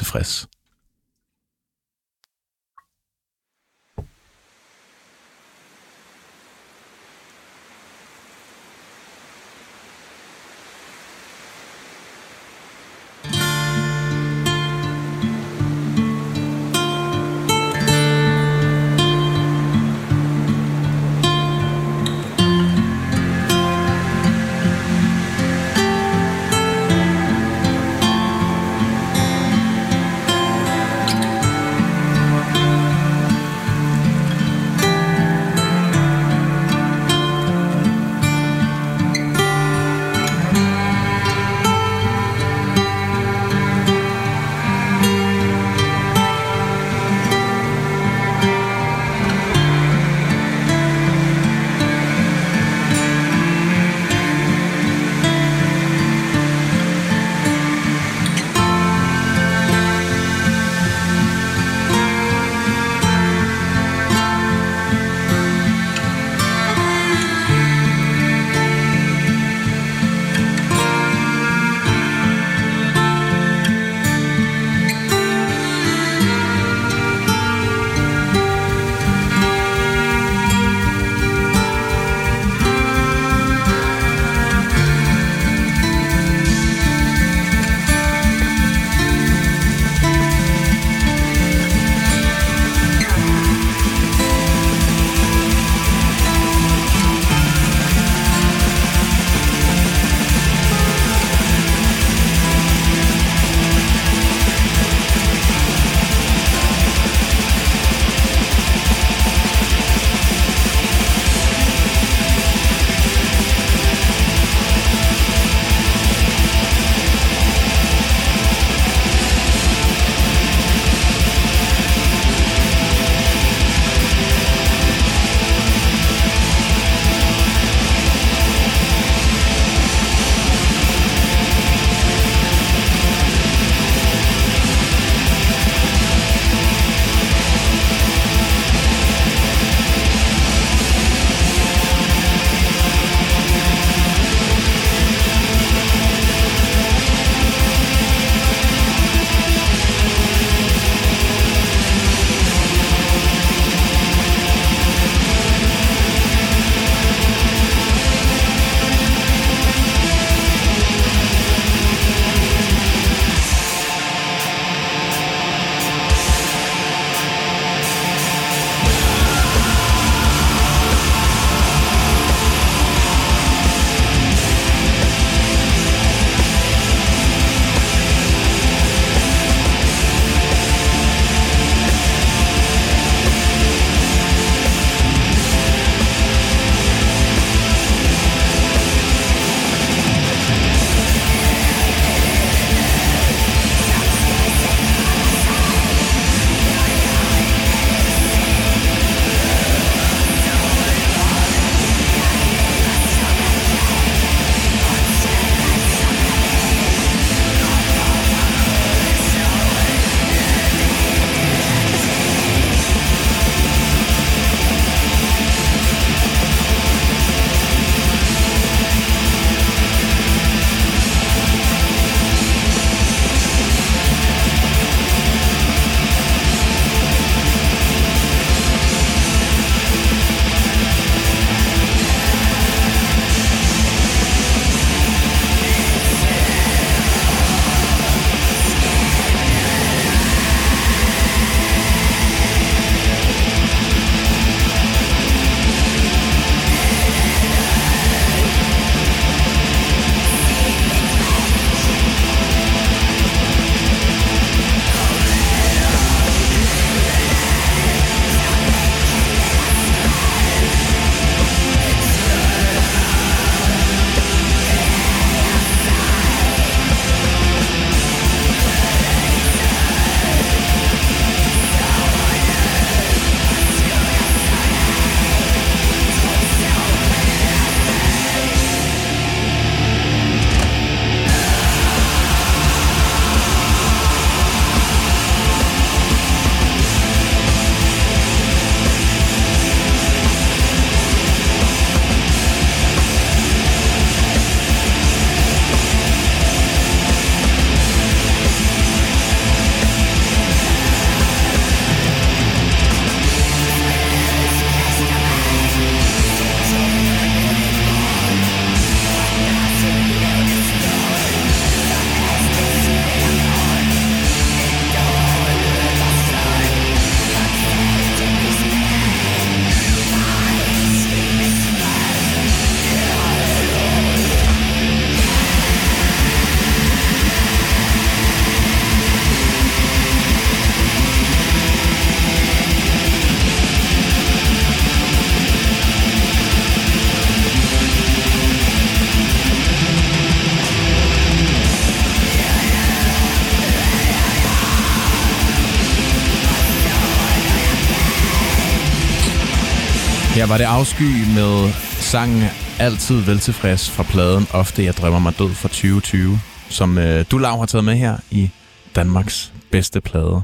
var det afsky med sangen Altid veltilfreds fra pladen Ofte jeg drømmer mig død fra 2020, som øh, du, Lav, har taget med her i Danmarks bedste plade.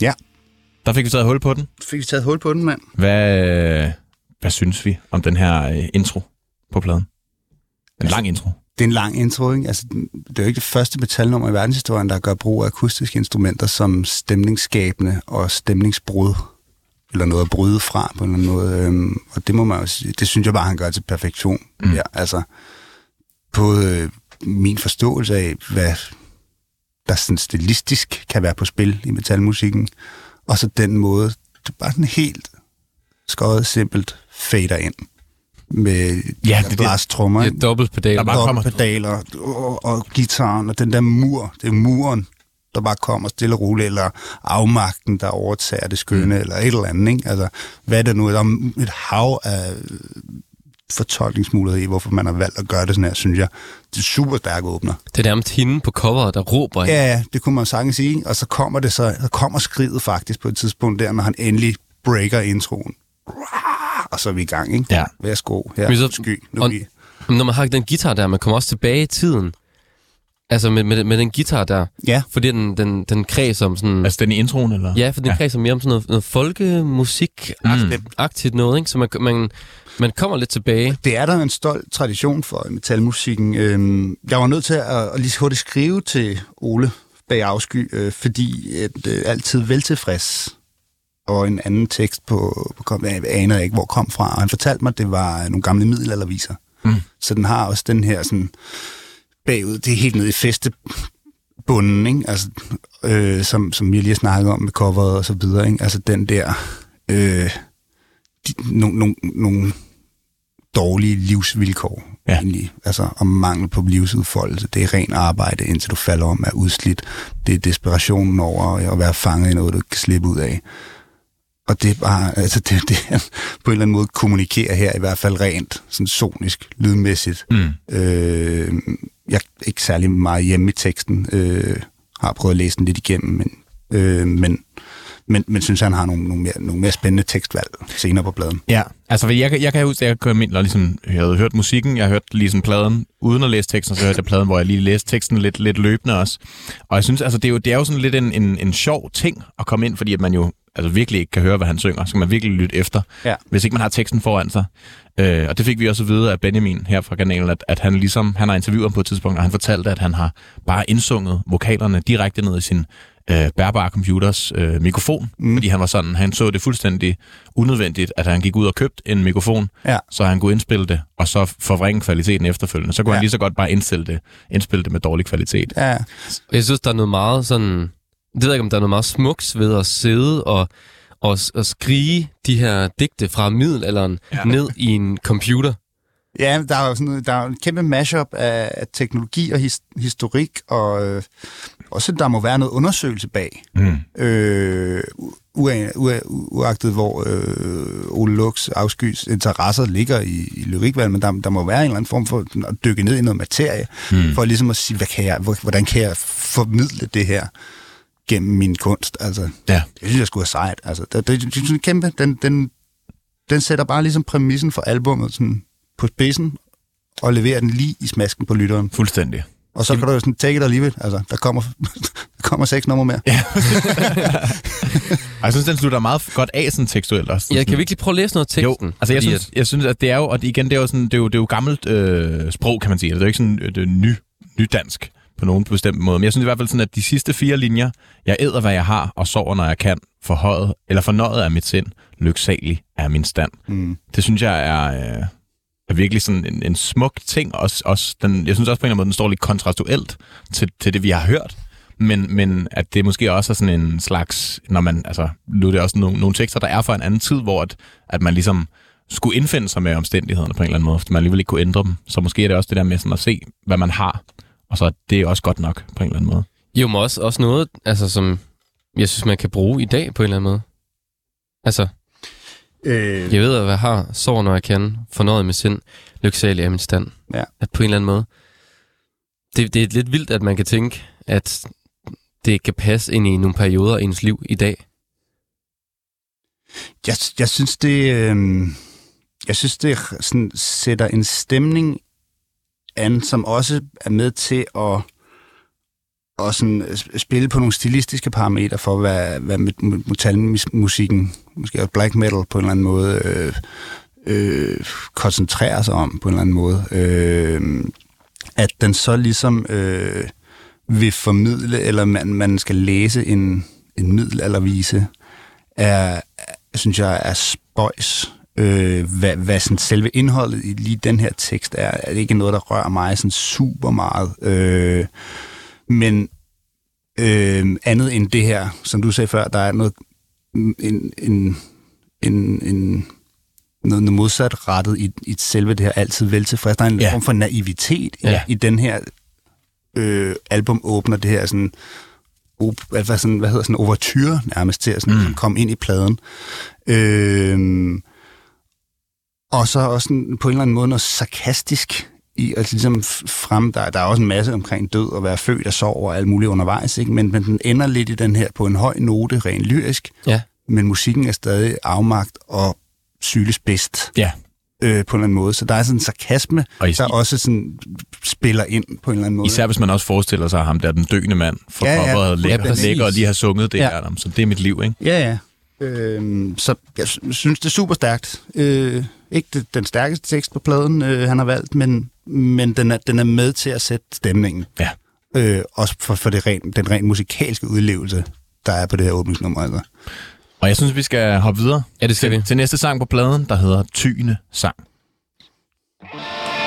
Ja. Der fik vi taget hul på den. Fik vi taget hul på den, mand? Hvad, øh, hvad synes vi om den her øh, intro på pladen? En lang intro. Det er en lang intro, ikke? Altså, det er jo ikke det første metalnummer i verdenshistorien, der gør brug af akustiske instrumenter som stemningsskabende og stemningsbrud. Eller noget at bryde fra på en eller anden måde. Øhm, og det må man jo sige, det synes jeg bare, han gør til perfektion. Mm. Ja, altså, på øh, min forståelse af, hvad der sådan stilistisk kan være på spil i metalmusikken, og så den måde, det er bare sådan helt skåret simpelt fader ind med Ja, ja, det- det- blæstrummer. Det er dobbelt pedal. Der bare kommer- pedaler og, og gitaren og den der mur, det er muren, der bare kommer stille og roligt, eller afmagten, der overtager det skønne, mm. eller et eller andet. Ikke? Altså, hvad er det nu? Der er et hav af fortolkningsmuligheder i, hvorfor man har valgt at gøre det sådan her, synes jeg. Det er super stærk åbner. Det er nærmest hende på coveret, der råber. ikke? Ja, ja, det kunne man sagtens sige. Og så kommer det så, så kommer skridet faktisk på et tidspunkt der, når han endelig breaker introen. Og så er vi i gang, ikke? Ja. Værsgo, her, så- sky. Nu og- er vi. Når man har den guitar der, man kommer også tilbage i tiden. Altså med, med, med den guitar der. Ja, Fordi den, den, den kredser om sådan... Altså den i introen, eller? ja, for den Ja. kredser mere om sådan noget, noget folkemusik-agtigt noget, ikke? Så man, man, man kommer lidt tilbage. Det er der en stolt tradition for metalmusikken. Øhm, Jeg var nødt til at, at lige hurtigt skrive til Ole bag afsky, øh, fordi at, øh, altid veltilfreds og en anden tekst på, på kom, jeg aner ikke, hvor kom fra. Og han fortalte mig, at det var nogle gamle middelalderviser. Mm. Så den har også den her sådan bagud, det er helt nede i festebunden, ikke? Altså, øh, som, som vi lige har snakket om med coveret og så videre. Ikke? Altså den der... Øh, nogle, nogle, nogle dårlige livsvilkår. Ja. Egentlig. Altså om mangel på livsudfoldelse. Det er ren arbejde, indtil du falder om er udslidt. Det er desperationen over at være fanget i noget, du ikke kan slippe ud af. Og det er bare, altså det, det er [LAUGHS] på en eller anden måde kommunikerer her, i hvert fald rent, sådan sonisk, lydmæssigt. Mm. Øh, jeg er ikke særlig meget hjemme i teksten. Øh, har prøvet at læse den lidt igennem, men, øh, men, men, men synes, han har nogle, nogle, mere, nogle mere spændende tekstvalg senere på pladen. Ja, altså jeg, kan- jeg kan huske, at jeg kom ind og ligesom, jeg havde hørt musikken, jeg hørte ligesom pladen, uden at læse teksten, så hørte jeg pladen, hvor jeg lige læste teksten lidt, lidt løbende også. Og jeg synes, altså det er jo, det er jo sådan lidt en, en, en sjov ting at komme ind, fordi at man jo altså virkelig ikke kan høre, hvad han synger. Så kan man virkelig lytte efter, Ja. hvis ikke man har teksten foran sig. Øh, og det fik vi også at vide af Benjamin her fra kanalen, at, at han ligesom, han har interviewet ham på et tidspunkt, og han fortalte, at han har bare indsunget vokalerne direkte ned i sin øh, bærbare computers øh, mikrofon, mm. fordi han var sådan, han så det fuldstændig unødvendigt, at han gik ud og købte en mikrofon, Ja. så han kunne indspille det, og så forvrænge kvaliteten efterfølgende. Så kunne ja. han lige så godt bare indstille det, indspille det med dårlig kvalitet. Ja, Jeg synes, der er noget meget sådan... Jeg ved ikke, om der er noget meget smuks ved at sidde og, og, og skrige de her digte fra middelalderen Ja. ned i en computer. Ja, der er jo sådan, der er en kæmpe mashup af, af teknologi og his, historik, og øh, også der må være noget undersøgelse bag. Mm. Øh, ua- ua- uagtet hvor øh, Ole Lux afskys interesser ligger i, i lyrikvalg, men der, der må være en eller anden form for at dykke ned i noget materie, mm. for ligesom at sige, hvad kan jeg, hvor- hvordan kan jeg formidle det her gennem min kunst? Altså, Ja. det synes jeg skulle have sejt. Altså, det, det, det, det er kæmpe. Den, den, den sætter bare ligesom præmissen for albummet sådan på spidsen, og leverer den lige i smasken på lytteren. Fuldstændig. Og så kan du jo sådan take it or leave it. Altså, der kommer, [LAUGHS] der kommer seks numre mere. Ja. Jeg synes, den slutter meget godt af sådan tekstuelt også. Jeg kan virkelig prøve at læse noget af Jo, teksten. altså jeg synes, jeg synes, at det er jo, og det, igen, det er jo, sådan, det er jo, det er jo gammelt øh, sprog, kan man sige. Det er jo ikke sådan øh, det er ny, nydansk på nogen bestemt måde. Men jeg synes i hvert fald sådan, at de sidste fire linjer, jeg æder, hvad jeg har, og sover, når jeg kan, forhøjet, eller fornøjet af mit sind, lyksalig er min stand. Mm. Det synes jeg er, øh, er virkelig sådan en, en smuk ting. Også, også den, jeg synes også på en eller anden måde, den står lidt kontrastuelt til, til det, vi har hørt. Men, men at det måske også er sådan en slags, når man, altså, nu er det også nogle, nogle tekster, der er fra en anden tid, hvor at, at man ligesom skulle indfinde sig med omstændighederne på en eller anden måde, fordi man alligevel ikke kunne ændre dem. Så måske er det også det der med sådan at se, hvad man har, og så er det også godt nok på en eller anden måde. Jo, men også, også noget, altså, som jeg synes, man kan bruge i dag på en eller anden måde. Altså, Øh, jeg ved, at jeg har sover, når jeg kan, fornøjet med sind, lyksalig er min stand. Ja. At på en eller anden måde. Det, det er lidt vildt, at man kan tænke, at det kan passe ind i nogle perioder i ens liv i dag. jeg, jeg synes, det... Øh, jeg synes, det sådan, sætter en stemning an, som også er med til at og sådan øh, spille på nogle stilistiske parametre for, hvad, hvad metalmusikken, måske også black metal på en eller anden måde, øh, øh, koncentrerer sig om på en eller anden måde. Øh, at den så ligesom øh, vil formidle, eller man, man skal læse en, en middelaldervise, er, synes jeg, er spøjs. Øh, hvad, hvad sådan selve indholdet i lige den her tekst er, er det ikke noget, der rører mig sådan super meget. Øh, men øh, andet end det her, som du sagde før, der er noget en, en, en, en noget, noget modsat rettet i, i selve det her altid vel tilfreds. Der er en ja. form for naivitet ja. i, i den her øh, album åbner det her sådan op, hvad, sådan, hvad hedder sådan overture nærmest til at sådan, mm. komme ind i pladen. Øh, og så også sådan, på en eller anden måde noget sarkastisk i at ligesom frem, der, der er også en masse omkring død og være født og sov og alt muligt undervejs, ikke? Men, men den ender lidt i den her på en høj note, rent lyrisk, ja. men musikken er stadig afmagt og syles bedst. Ja. Øh, på en eller anden måde. Så der er sådan en sarkasme, og der også sådan spiller ind på en eller anden måde. Især hvis man også forestiller sig ham der, den døende mand, for ja, ja. ja, lægger, lægger og lige har sunget det ja. her. Så det er mit liv, ikke? Ja, ja. Øh, så jeg synes, det er super stærkt. Øh, ikke det, den stærkeste tekst på pladen, øh, han har valgt, men, men den, er, den er med til at sætte stemningen. Ja. Øh, også for, for det ren, den rent musikalske udlevelse, der er på det her åbningsnummer. Altså. Og jeg synes, vi skal hoppe videre ja, det skal til, vi. til næste sang på pladen, der hedder Tyne Sang. selvom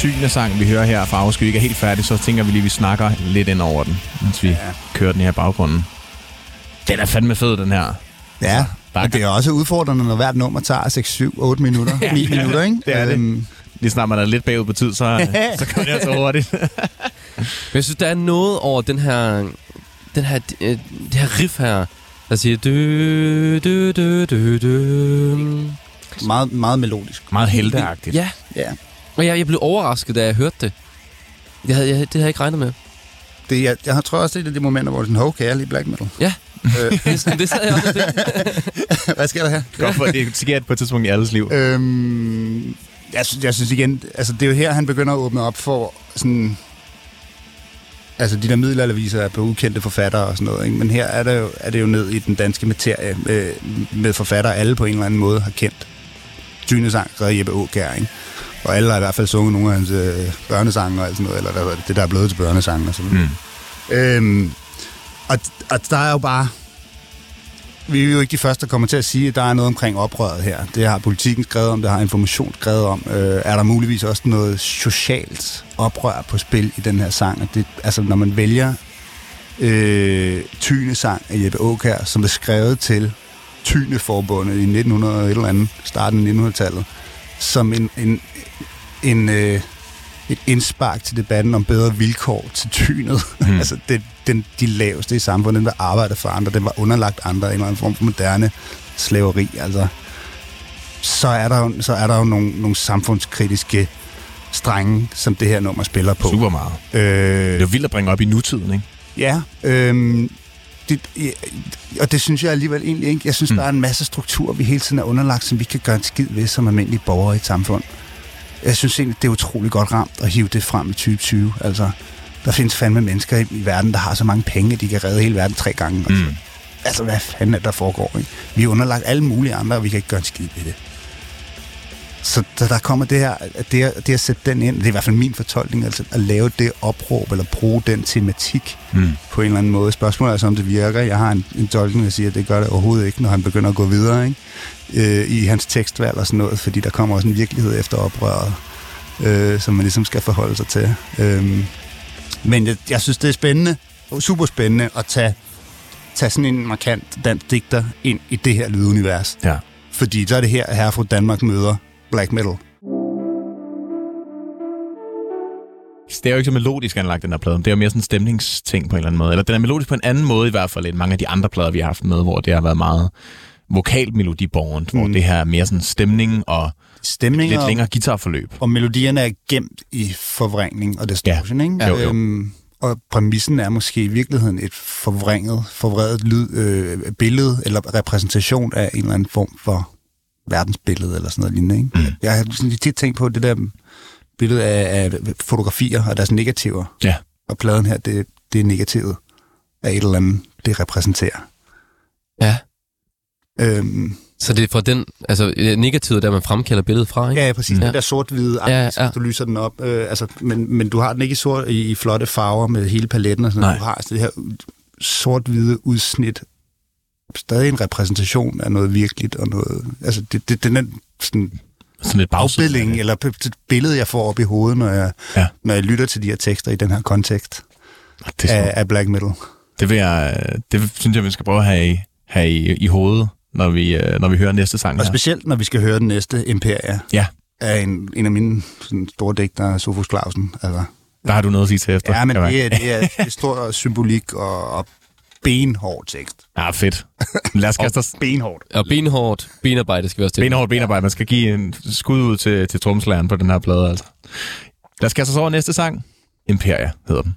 tygne sang, vi hører her fra Afsky ikke er helt færdig, så tænker vi lige, at vi snakker lidt ind over den, mens vi ja. kører den her baggrunden. Den er fandme fed, den her. Ja, og det er også udfordrende, når hvert nummer tager 6, 7, 8 minutter, [LAUGHS] 9 minutter, ikke? Det er det. Øhm, Lige snart man er lidt bagud på tid, så, [LAUGHS] så går det altså hurtigt. [LAUGHS] Men jeg synes, der er noget over den her, den her, øh, det her riff her, der siger... Dø, dø, dø, dø, dø. meget, meget melodisk. Meget helteagtigt. Ja, Ja. Og jeg, jeg blev overrasket, da jeg hørte det. Jeg havde, jeg, det havde jeg ikke regnet med. Det, jeg, jeg tror også, det er de momenter, hvor er sådan, okay, jeg er lige black metal. Ja. Øh, [LAUGHS] Det, det sad jeg også [LAUGHS] hvad sker der her? Godt for, det sker på et tidspunkt i alles liv. Øhm, jeg, synes, jeg synes igen, altså det er jo her, han begynder at åbne op for sådan... Altså de der middelalderviser er på ukendte forfattere og sådan noget, ikke? men her er det, jo, er det jo ned i den danske materie med, med forfattere, alle på en eller anden måde har kendt. Tynesang og Jeppe Aukjær, ikke? Og alle har i hvert fald sunget nogle af hans øh, børnesange og alt sådan noget, eller hvad det, det der er blevet til børnesange og sådan noget. Mm. Øhm, og, og der er jo bare... Vi er jo ikke de første, der kommer til at sige, at der er noget omkring oprøret her. Det har politikken skrevet om, det har information skrevet om. Øh, er der muligvis også noget socialt oprør på spil i den her sang? Og Det, altså, når man vælger øh, Tyne-sang af Jeppe Aukær, som er skrevet til Tyne-forbundet i 1900 og et eller andet, starten af 1900-tallet, som en, en, en, øh, et indspark til debatten om bedre vilkår til tynet. [LAUGHS] Mm. altså, det, den, de laveste i samfundet, den der arbejder for andre, den var underlagt andre i en eller anden form for moderne slaveri. Altså, så er der jo, så er der jo nogle, nogle samfundskritiske strenge, som det her nummer spiller på. Super meget. Det er Øh, jo vildt at bringe op i nutiden, ikke? ja, øhm, det, og det synes jeg alligevel egentlig ikke. Jeg synes, mm. der er en masse strukturer, vi hele tiden er underlagt, som vi kan gøre en skid ved som almindelige borgere i et samfund. Jeg synes egentlig, det er utrolig godt ramt at hive det frem i 2020. Altså, der findes fandme mennesker i, i verden, der har så mange penge, at de kan redde hele verden tre gange. Altså, Mm. altså hvad fanden er der foregår? Ikke? Vi er underlagt alle mulige andre, og vi kan ikke gøre en skid ved det. Så der, der kommer det her, at det, at det at sætte den ind, det er i hvert fald min fortolkning, altså at lave det opråb, eller bruge den tematik Mm. på en eller anden måde. Spørgsmålet er så, om det virker. Jeg har en, en tolkning, der siger, at det gør det overhovedet ikke, når han begynder at gå videre ikke? Øh, i hans tekstvalg og sådan noget, fordi der kommer også en virkelighed efter oprøret, øh, som man ligesom skal forholde sig til. Øh, men jeg, jeg synes, det er spændende, super spændende at tage, tage sådan en markant dansk digter ind i det her lydunivers. Ja. Fordi så er det her, herre fra Danmark møder black metal. Det er jo ikke så melodisk anlagt, den her plade. Det er jo mere sådan en stemningsting på en eller anden måde. Eller den er melodisk på en anden måde i hvert fald, end mange af de andre plader, vi har haft med, hvor det har været meget vokalt melodiborgent, mm. hvor det her er mere sådan stemning og Stemninger lidt længere guitarforløb. og melodierne er gemt i forvrængning og distortion, ja. ikke? Jo, jo. Øhm, og præmissen er måske i virkeligheden et forvrænget, forvredet lyd, øh, billede eller repræsentation af en eller anden form for verdensbillede eller sådan noget lignende. Ikke? Mm. Jeg har sådan tit tænkt på det der billede af, af fotografier og deres negativer. Ja. Og pladen her, det, det er negativet af et eller andet, det repræsenterer. Ja. Øhm, Så det er fra den, altså negativet, der man fremkalder billedet fra, ikke? Ja, ja, præcis. Mm. Den der sort-hvide, Ja, ja, du lyser den op. Øh, altså, men, men du har den ikke i, sort, i, i flotte farver med hele paletten og sådan noget. Nej. Du har altså det her sort-hvide udsnit. Stadig en repræsentation af noget virkeligt og noget... Altså, det, det, den er sådan Sådan lidt afbildning, eller det billede, jeg får op i hovedet, når jeg, Ja. når jeg lytter til de her tekster i den her kontekst Det, er af, af black metal. det, vil jeg, det synes jeg, vi skal prøve at have i, have i, i hovedet, når vi, øh, når vi hører næste sang Og her. specielt, når vi skal høre den næste Imperia, Ja, af en, en af mine sådan, store digtere, Sofus Clausen. Altså, der har du noget at sige til efter. Ja, men det er, det er, det er stor symbolik og, og benhård tekst. Ja, fedt. Lad os kaste os Benhårdt. Og benhårdt benarbejde skal vi også til. benhårdt benarbejde. Man skal give en skud ud til, til tromslæren på den her plade, altså. Lad os kaste os over næste sang. Imperia hedder den.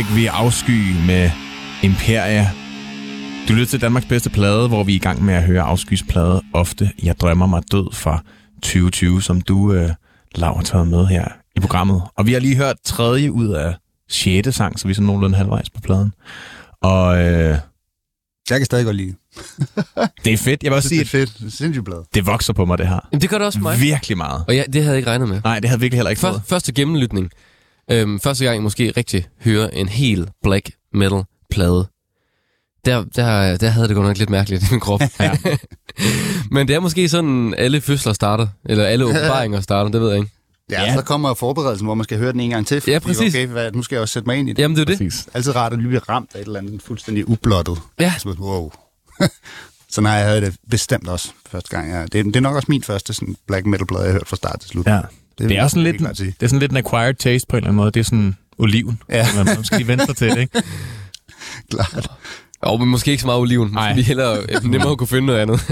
Fik vi Afsky med Imperia. Du lytter til Danmarks bedste plade, hvor vi er i gang med at høre Afskys plade ofte. Jeg drømmer mig død fra 2020, som du, øh, Lav, har taget med her i programmet. Og vi har lige hørt tredje ud af sjette sang, så vi er sådan nogenlunde halvvejs på pladen. Og øh, Jeg kan stadig godt lide det. [LAUGHS] det er fedt. Jeg vil også Det sige, er at fedt. Det er sindssygt blad. det vokser på mig, det her. Jamen, det gør det også for mig. Virkelig meget. Og ja, det havde jeg ikke regnet med. Nej, det havde jeg virkelig heller ikke Før, første gennemlytning. Øhm, første gang, jeg måske rigtig hører en hel black metal plade. Der, der, der havde det godt nok lidt mærkeligt i min krop. Ja. [LAUGHS] Men det er måske sådan, alle fødsler starter. Eller alle åbenbaringer starter, det ved jeg ikke. Ja, Ja. så kommer forberedelsen, hvor man skal høre den en gang til. Ja, præcis. Okay, hvad, nu skal jeg også sætte mig ind i det. Jamen, det er jo det. Præcis. Altid rart at lige blive ramt af et eller andet fuldstændig ublottet. Ja. Så, wow. [LAUGHS] så nej, jeg havde det bestemt også første gang. Ja. Det, er- det er nok også min første sådan, black metal plade, jeg har hørt fra start til slut. Ja. Det er, også sådan lidt, det er sådan lidt en acquired taste på en eller anden måde. Det er sådan oliven. Ja. Man man skal lige vente sig til det, ikke? [LAUGHS] Klart. Og men måske ikke så meget oliven. Nej. Vi er hellere [LAUGHS] øh, nemmere at kunne finde noget andet. [LAUGHS]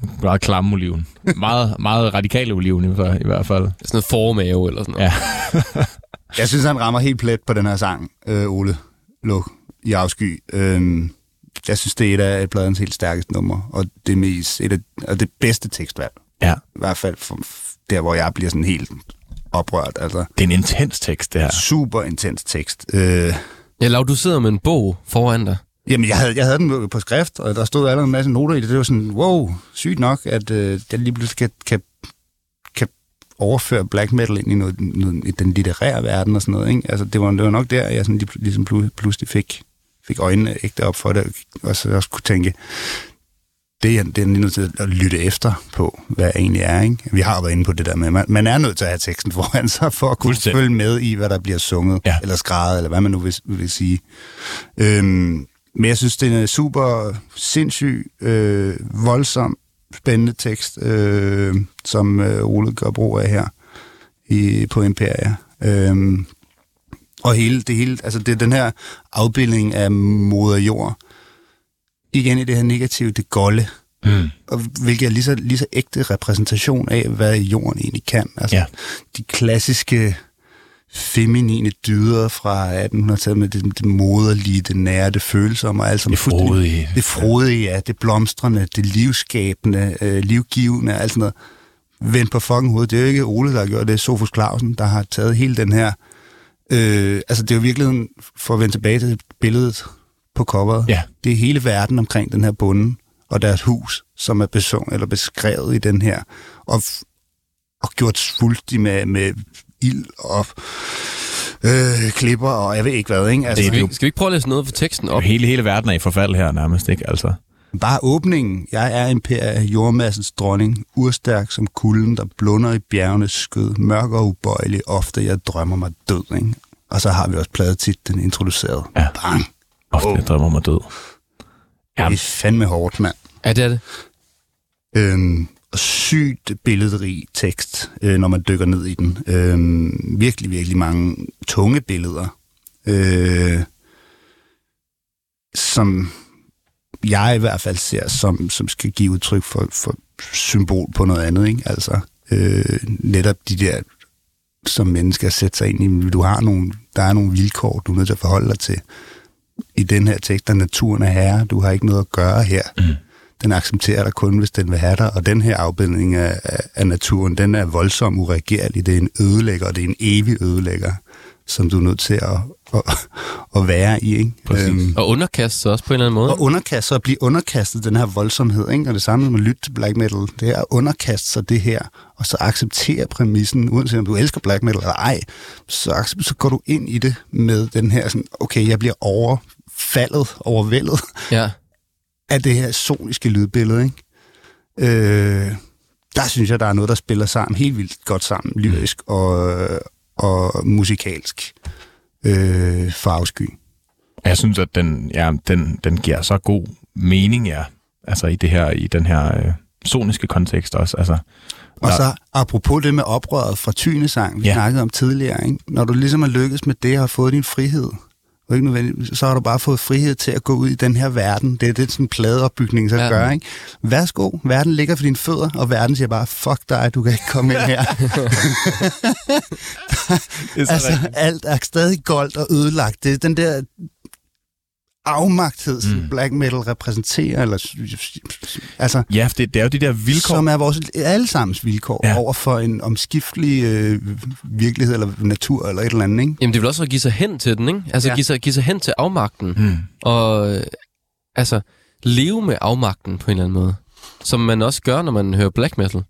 Sådan Meget klamme oliven. Meget, meget radikale oliven i hvert- i hvert fald. noget formave eller sådan noget. Ja. Jeg synes, han rammer helt plet på den her sang, øh, Ole Luk i Afsky. Øhm, jeg synes, det er et af pladens helt stærkeste numre, og det, mest, et af, og det bedste tekstvalg. ja. I hvert fald for, der, hvor jeg bliver sådan helt oprørt. Altså, Det er en intens tekst, det her. super intens tekst. Øh, Ja, Lav, du sidder med en bog foran dig. Jamen, jeg havde, jeg havde den på skrift, og der stod allerede en masse noter i det. Det var sådan, wow, sygt nok, at øh, jeg lige pludselig kan, kan, kan overføre black metal ind i, noget, noget, i den litterære verden og sådan noget. Ikke? Altså, det, var, det var nok der, jeg sådan lige, ligesom plu- pludselig fik, fik øjnene ægte op for det, og så også kunne tænke, det er, det er nødt til at lytte efter på, hvad det egentlig er. Ikke? Vi har været inde på det der med, man, man er nødt til at have teksten foran sig, for at kunne følge med i, hvad der bliver sunget, ja. eller skrevet, eller hvad man nu vil, vil sige. Øhm, men jeg synes, det er en super sindssyg, øh, voldsom, spændende tekst, øh, som øh, Ole gør brug af her i, på Imperia. Øhm, og hele, det hele, altså det er den her afbildning af moder jord, igen i det her negative, det golde, Mm. og hvilket er lige så, lige så ægte repræsentation af, hvad jorden egentlig kan. Altså, Ja. de klassiske feminine dyder fra 1800-tallet med det, det moderlige, det nære, det følsomme og alt som Det frodige. Det frodige, ja, det blomstrende, det livskabende, øh, livgivende, alt sådan noget. Vend på fucking hovedet. Det er jo ikke Ole, der har gjort det, det er Sofus Clausen, der har taget hele den her... Øh, altså, det er jo virkelig for at vende tilbage til billedet på coveret. Ja. Det er hele verden omkring den her bonde og deres hus, som er besung, eller beskrevet i den her, og, og gjort svulstig med, med ild og øh, klipper, og jeg ved ikke hvad, ikke? Altså, Det Skal vi, skal vi ikke prøve at læse noget fra teksten op? Hele, hele verden er i forfald her nærmest, ikke? Altså. Bare åbningen. Jeg er imperie, jordmassens dronning, urstærk som kulden, der blunder i bjergenes skød, mørk og ubøjelig, ofte jeg drømmer mig død, ikke? Og så har vi også pladetitlen introduceret. Ja. Bang! Ofte jeg drømmer mig død. Det er fandme hårdt, mand. Ja, det er det. Øhm, og sygt billedrig tekst, øh, når man dykker ned i den. Øhm, virkelig, virkelig mange tunge billeder, øh, som jeg i hvert fald ser, som, som skal give udtryk for, for symbol på noget andet. Ikke? Altså øh, netop de der som mennesker sætte sig ind i, du har nogle, der er nogle vilkår, du er nødt til at forholde dig til. I den her tekst, der naturen er herre, du har ikke noget at gøre her. Mm den accepterer dig kun, hvis den vil have dig. Og den her afbildning af, af, af naturen, den er voldsom uregerlig. Det er en ødelægger, og det er en evig ødelægger, som du er nødt til at, at, at være i. Ikke? Øhm, Og underkaste sig også på en eller anden måde. og underkaste sig og blive underkastet den her voldsomhed. Ikke? Og det samme med lytte til black metal, det er at underkaste sig det her, og så acceptere præmissen, uanset om du elsker black metal eller ej, så, så går du ind i det med den her sådan, okay, jeg bliver overfaldet, overvældet Ja. af det her soniske lydbillede, ikke? Øh, der synes jeg, der er noget, der spiller sammen helt vildt godt sammen, lyrisk og, og musikalsk øh, for afsky. Jeg synes, at den, ja, den, den giver så god mening, ja. Altså i det her, i den her øh, soniske kontekst også. Altså, Og så apropos det med oprøret fra Tynesang, vi ja. snakkede om tidligere, ikke? når du ligesom har lykkes med det og har fået din frihed, og ikke nødvendigt, så har du bare fået frihed til at gå ud i den her verden. Det er det, sådan en pladeopbygning så Ja. gør. Ikke? Værsgo, verden ligger for dine fødder, og verden siger bare, fuck dig, du kan ikke komme ind her. [LAUGHS] [LAUGHS] Er altså, rigtigt. alt er stadig goldt og ødelagt. Det er den der afmagthed, som Mm. black metal repræsenterer, eller, altså, Ja, for det, det er jo de der vilkår. som er vores allesammens vilkår Ja. ja. over for en omskiftelig øh, virkelighed eller natur eller et eller andet, ikke? Jamen, det vil også at give sig hen til den, ikke? Altså, ja. Ja. give, sig, give sig hen til afmagten. Mm. Og øh, altså, leve med afmagten på en eller anden måde. Som man også gør, når man hører black metal.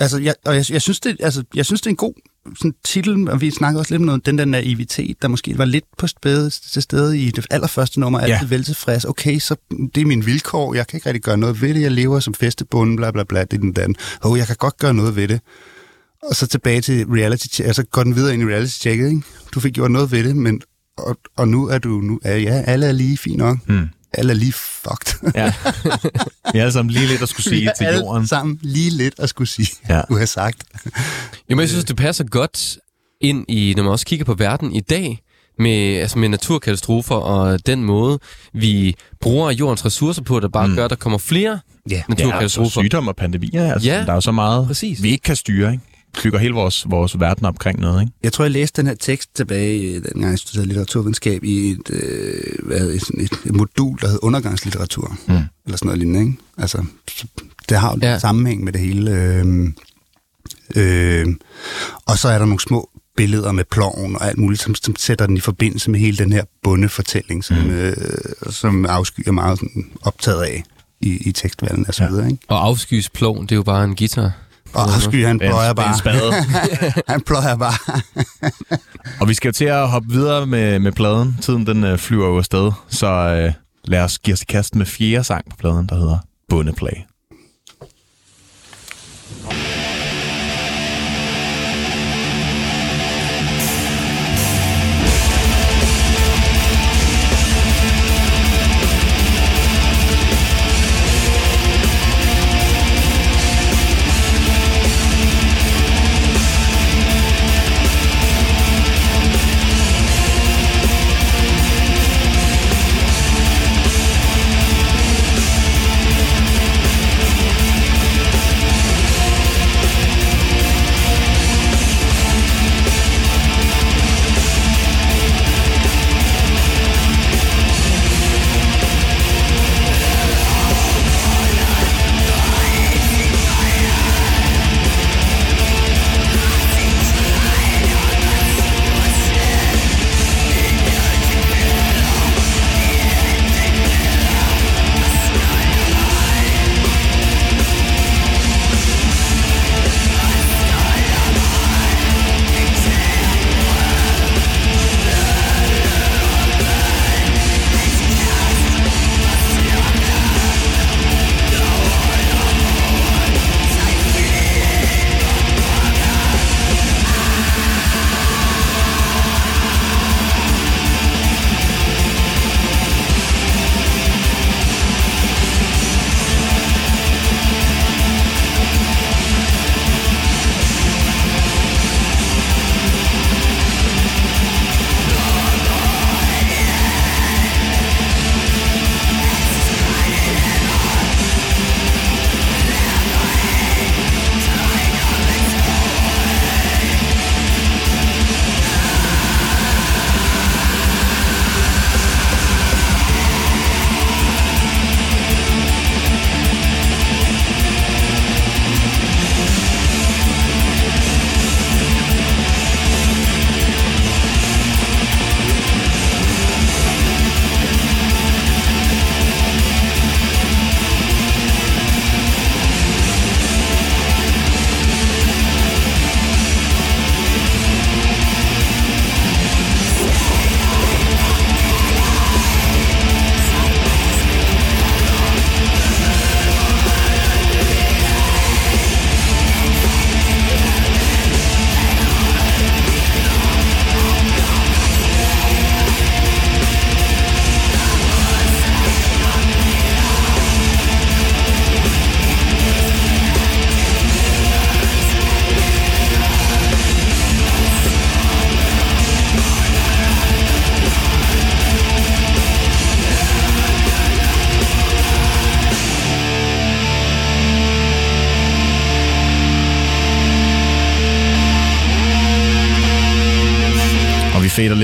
Altså, jeg, og jeg, jeg, synes, det, altså, jeg synes, det er en god sådan, titel, og vi snakker også lidt om noget, den der naivitet, der måske var lidt på spæde, til stede i det allerførste nummer, Ja. altid vel tilfreds. Okay, så det er mine vilkår, jeg kan ikke rigtig gøre noget ved det, jeg lever som festebunde, bla bla bla, det er den den. Oh, jeg kan godt gøre noget ved det. Og så tilbage til reality altså går den videre ind i reality checket, ikke? Du fik gjort noget ved det, men og, og nu er du, nu er, ja, alle er lige fint nok. Mm. Alle er lige fucked. Ja. Vi er alle sammen lige lidt at skulle sige [LAUGHS] til alle jorden. sammen lige lidt at skulle sige, Ja. ja. du har sagt. Jo, men jeg synes, det passer godt ind i, når man også kigger på verden i dag, med, altså med naturkatastrofer og den måde, vi bruger jordens ressourcer på, der bare Mm. gør, at der kommer flere Ja. Ja, og naturkatastrofer. sygdom og pandemier. Altså, Ja, der er jo så meget, præcis. vi ikke kan styre. Ikke? Bygger hele vores, vores verden omkring noget. Ikke? Jeg tror, jeg læste den her tekst tilbage, øh, dengang jeg studerede litteraturvidenskab, i et, øh, hvad hedder det, sådan et, et modul, der hed undergangslitteratur. Mm. Eller sådan noget lignende, ikke? Altså, så det har jo Ja. sammenhæng med det hele. Øh, øh, og så er der nogle små billeder med ploven og alt muligt, som, som sætter den i forbindelse med hele den her bundefortælling, som, mm. øh, som Afsky er meget sådan, optaget af i, i tekstvalgen og så videre. Ikke? Og afskys plov, det er jo bare en guitar. Og Afsky, han er pløjer er en bare. spade. [LAUGHS] han pløjer bare. [LAUGHS] Og vi skal jo til at hoppe videre med, med pladen. Tiden den øh, flyver jo afsted. Så øh, lad os give os i kast med fjerde sang på pladen, der hedder Bundeplag.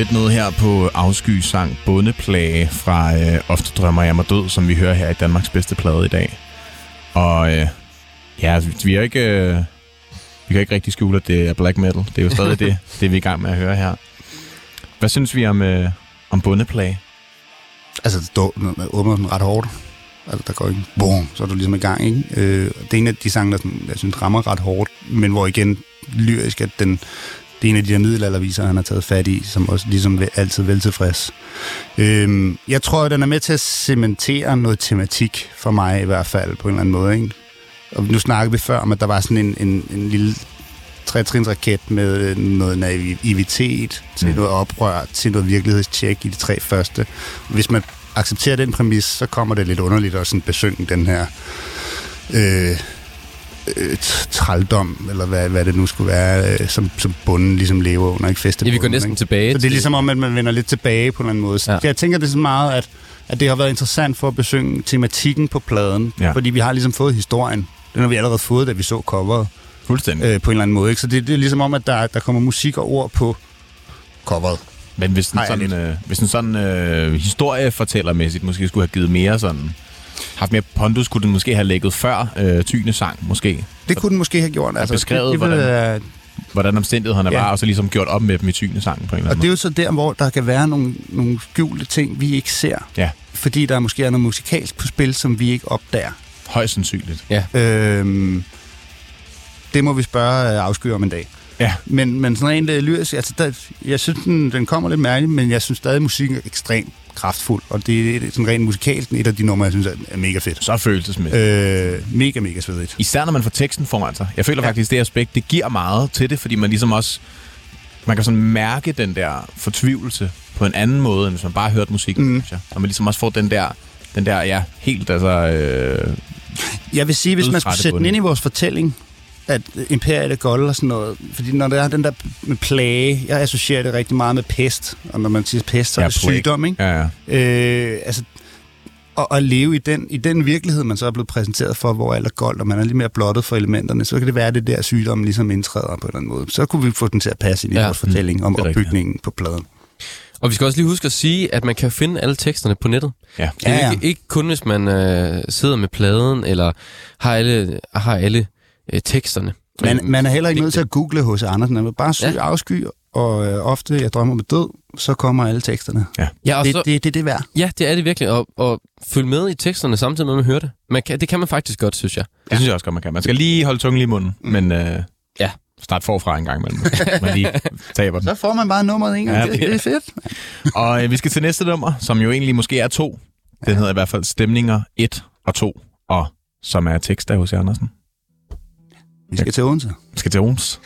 Lidt ned her på afsky sang Bundeplage fra øh, Ofte drømmer jeg mig død, som vi hører her i Danmarks bedste plade i dag. Og øh, ja, vi er ikke... Øh, vi kan ikke rigtig skjule, at det er black metal. Det er jo stadig [LAUGHS] det, det, vi er i gang med at høre her. Hvad synes vi om, øh, om Bundeplage? Altså, det åbner den ret hårdt. Altså, der går ikke boom, så er du ligesom i gang, ikke? Øh, det er en af de sange, der sådan, jeg synes rammer ret hårdt, men hvor igen lyrisk, at den, det er en af de der middelalderviser, han har taget fat i, som også ligesom altid vel tilfreds. Øhm, jeg tror, at den er med til at cementere noget tematik for mig i hvert fald, på en eller anden måde, ikke? Og nu snakkede vi før om, at der var sådan en, en, en lille trætrinsraket med øh, noget naivitet, til Mm. noget oprør, til noget virkelighedstjek i de tre første. Hvis man accepterer den præmis, så kommer det lidt underligt at sådan besynge den her øh, øh, trældom, eller hvad, hvad det nu skulle være, øh, som, som bunden ligesom lever under, ikke feste. Ja, vi går næsten tilbage Så det er ligesom om, at man vender lidt tilbage på en eller anden måde. Så Ja. ja. Jeg tænker, det er så meget, at, at det har været interessant for at besynge tematikken på pladen, Ja. fordi vi har ligesom fået historien. Den har vi allerede fået, da vi så coveret Fuldstændig. øh, på en eller anden måde. Ikke? Så det, det er ligesom om, at der, der kommer musik og ord på coveret. Men hvis den sådan, øh, hvis den sådan øh, historiefortællermæssigt måske skulle have givet mere sådan... Haft mere pondus, kunne den måske have lægget før øh, Tyne sang, måske. Det kunne den måske have gjort. Altså, beskrevet, det, det, ville, hvordan- Hvordan omstændighederne Ja. var, og så ligesom gjort op med dem i Tyne sang på en eller Og anden det er jo så der, hvor der kan være nogle, nogle skjulte ting, vi ikke ser. Ja. Fordi der måske er noget musikalsk på spil, som vi ikke opdager. Højst sandsynligt. Øhm, det må vi spørge øh, afsky om en dag. Ja. Men, men sådan rent øh, lyrisk, altså der, jeg synes, den, den kommer lidt mærkeligt, men jeg synes stadig, at musikken er ekstremt kraftfuld. Og det er sådan rent musikalsk et af de numre, jeg synes er, mega fedt. Så følelsesmæssigt. Øh. Mega, mega svedigt. Især når man får teksten foran sig. Jeg føler ja. Faktisk, det aspekt, det giver meget til det, fordi man ligesom også... Man kan sådan mærke den der fortvivlelse på en anden måde, end hvis man bare hørte musikken, mm. Synes jeg. Og man ligesom også får den der, den der ja, helt altså... Øh, Jeg vil sige, hvis man skulle sætte den ind i vores fortælling, at Imperiet er gold og sådan noget, fordi når der er den der med plage, jeg associerer det rigtig meget med pest, og når man siger pest, så er Ja, det sygdom, ikke? ja, ja. Øh, altså, og at leve i den, i den virkelighed, man så er blevet præsenteret for, hvor alt er goldt, og man er lidt mere blottet for elementerne, så kan det være, at det der sygdom ligesom indtræder på en eller anden måde. Så kunne vi få den til at passe ind i Ja. ja. vores fortælling om opbygningen på pladen. Og vi skal også lige huske at sige, at man kan finde alle teksterne på nettet. ja. Det er Ja, ja. Ikke, ikke kun, hvis man øh, sidder med pladen, eller har alle, har alle øh, teksterne. Man, man er heller ikke nødt til at google hos Andersen. Man bare søge Ja. ja. afsky, og øh, ofte, jeg drømmer med død, så kommer alle teksterne. Ja, og Det, så, det, det er det værd. ja, det er det virkelig. Og, og følge med i teksterne samtidig med, at man hører det. Man kan, det kan man faktisk godt, synes jeg. Det synes jeg også godt, man kan. Man skal lige holde tungen lige i munden, mm. men øh, Ja. start forfra en gang imellem. man lige taber den. Så får man bare nummeret en gang. Ja, Ja, det, det- det er fedt. Og øh, vi skal til næste nummer, som jo egentlig måske er to. Den hedder i hvert fald Stemninger 1 og 2, og som er tekst af hos Andersen. Vi skal til Odense. Vi skal til Ons.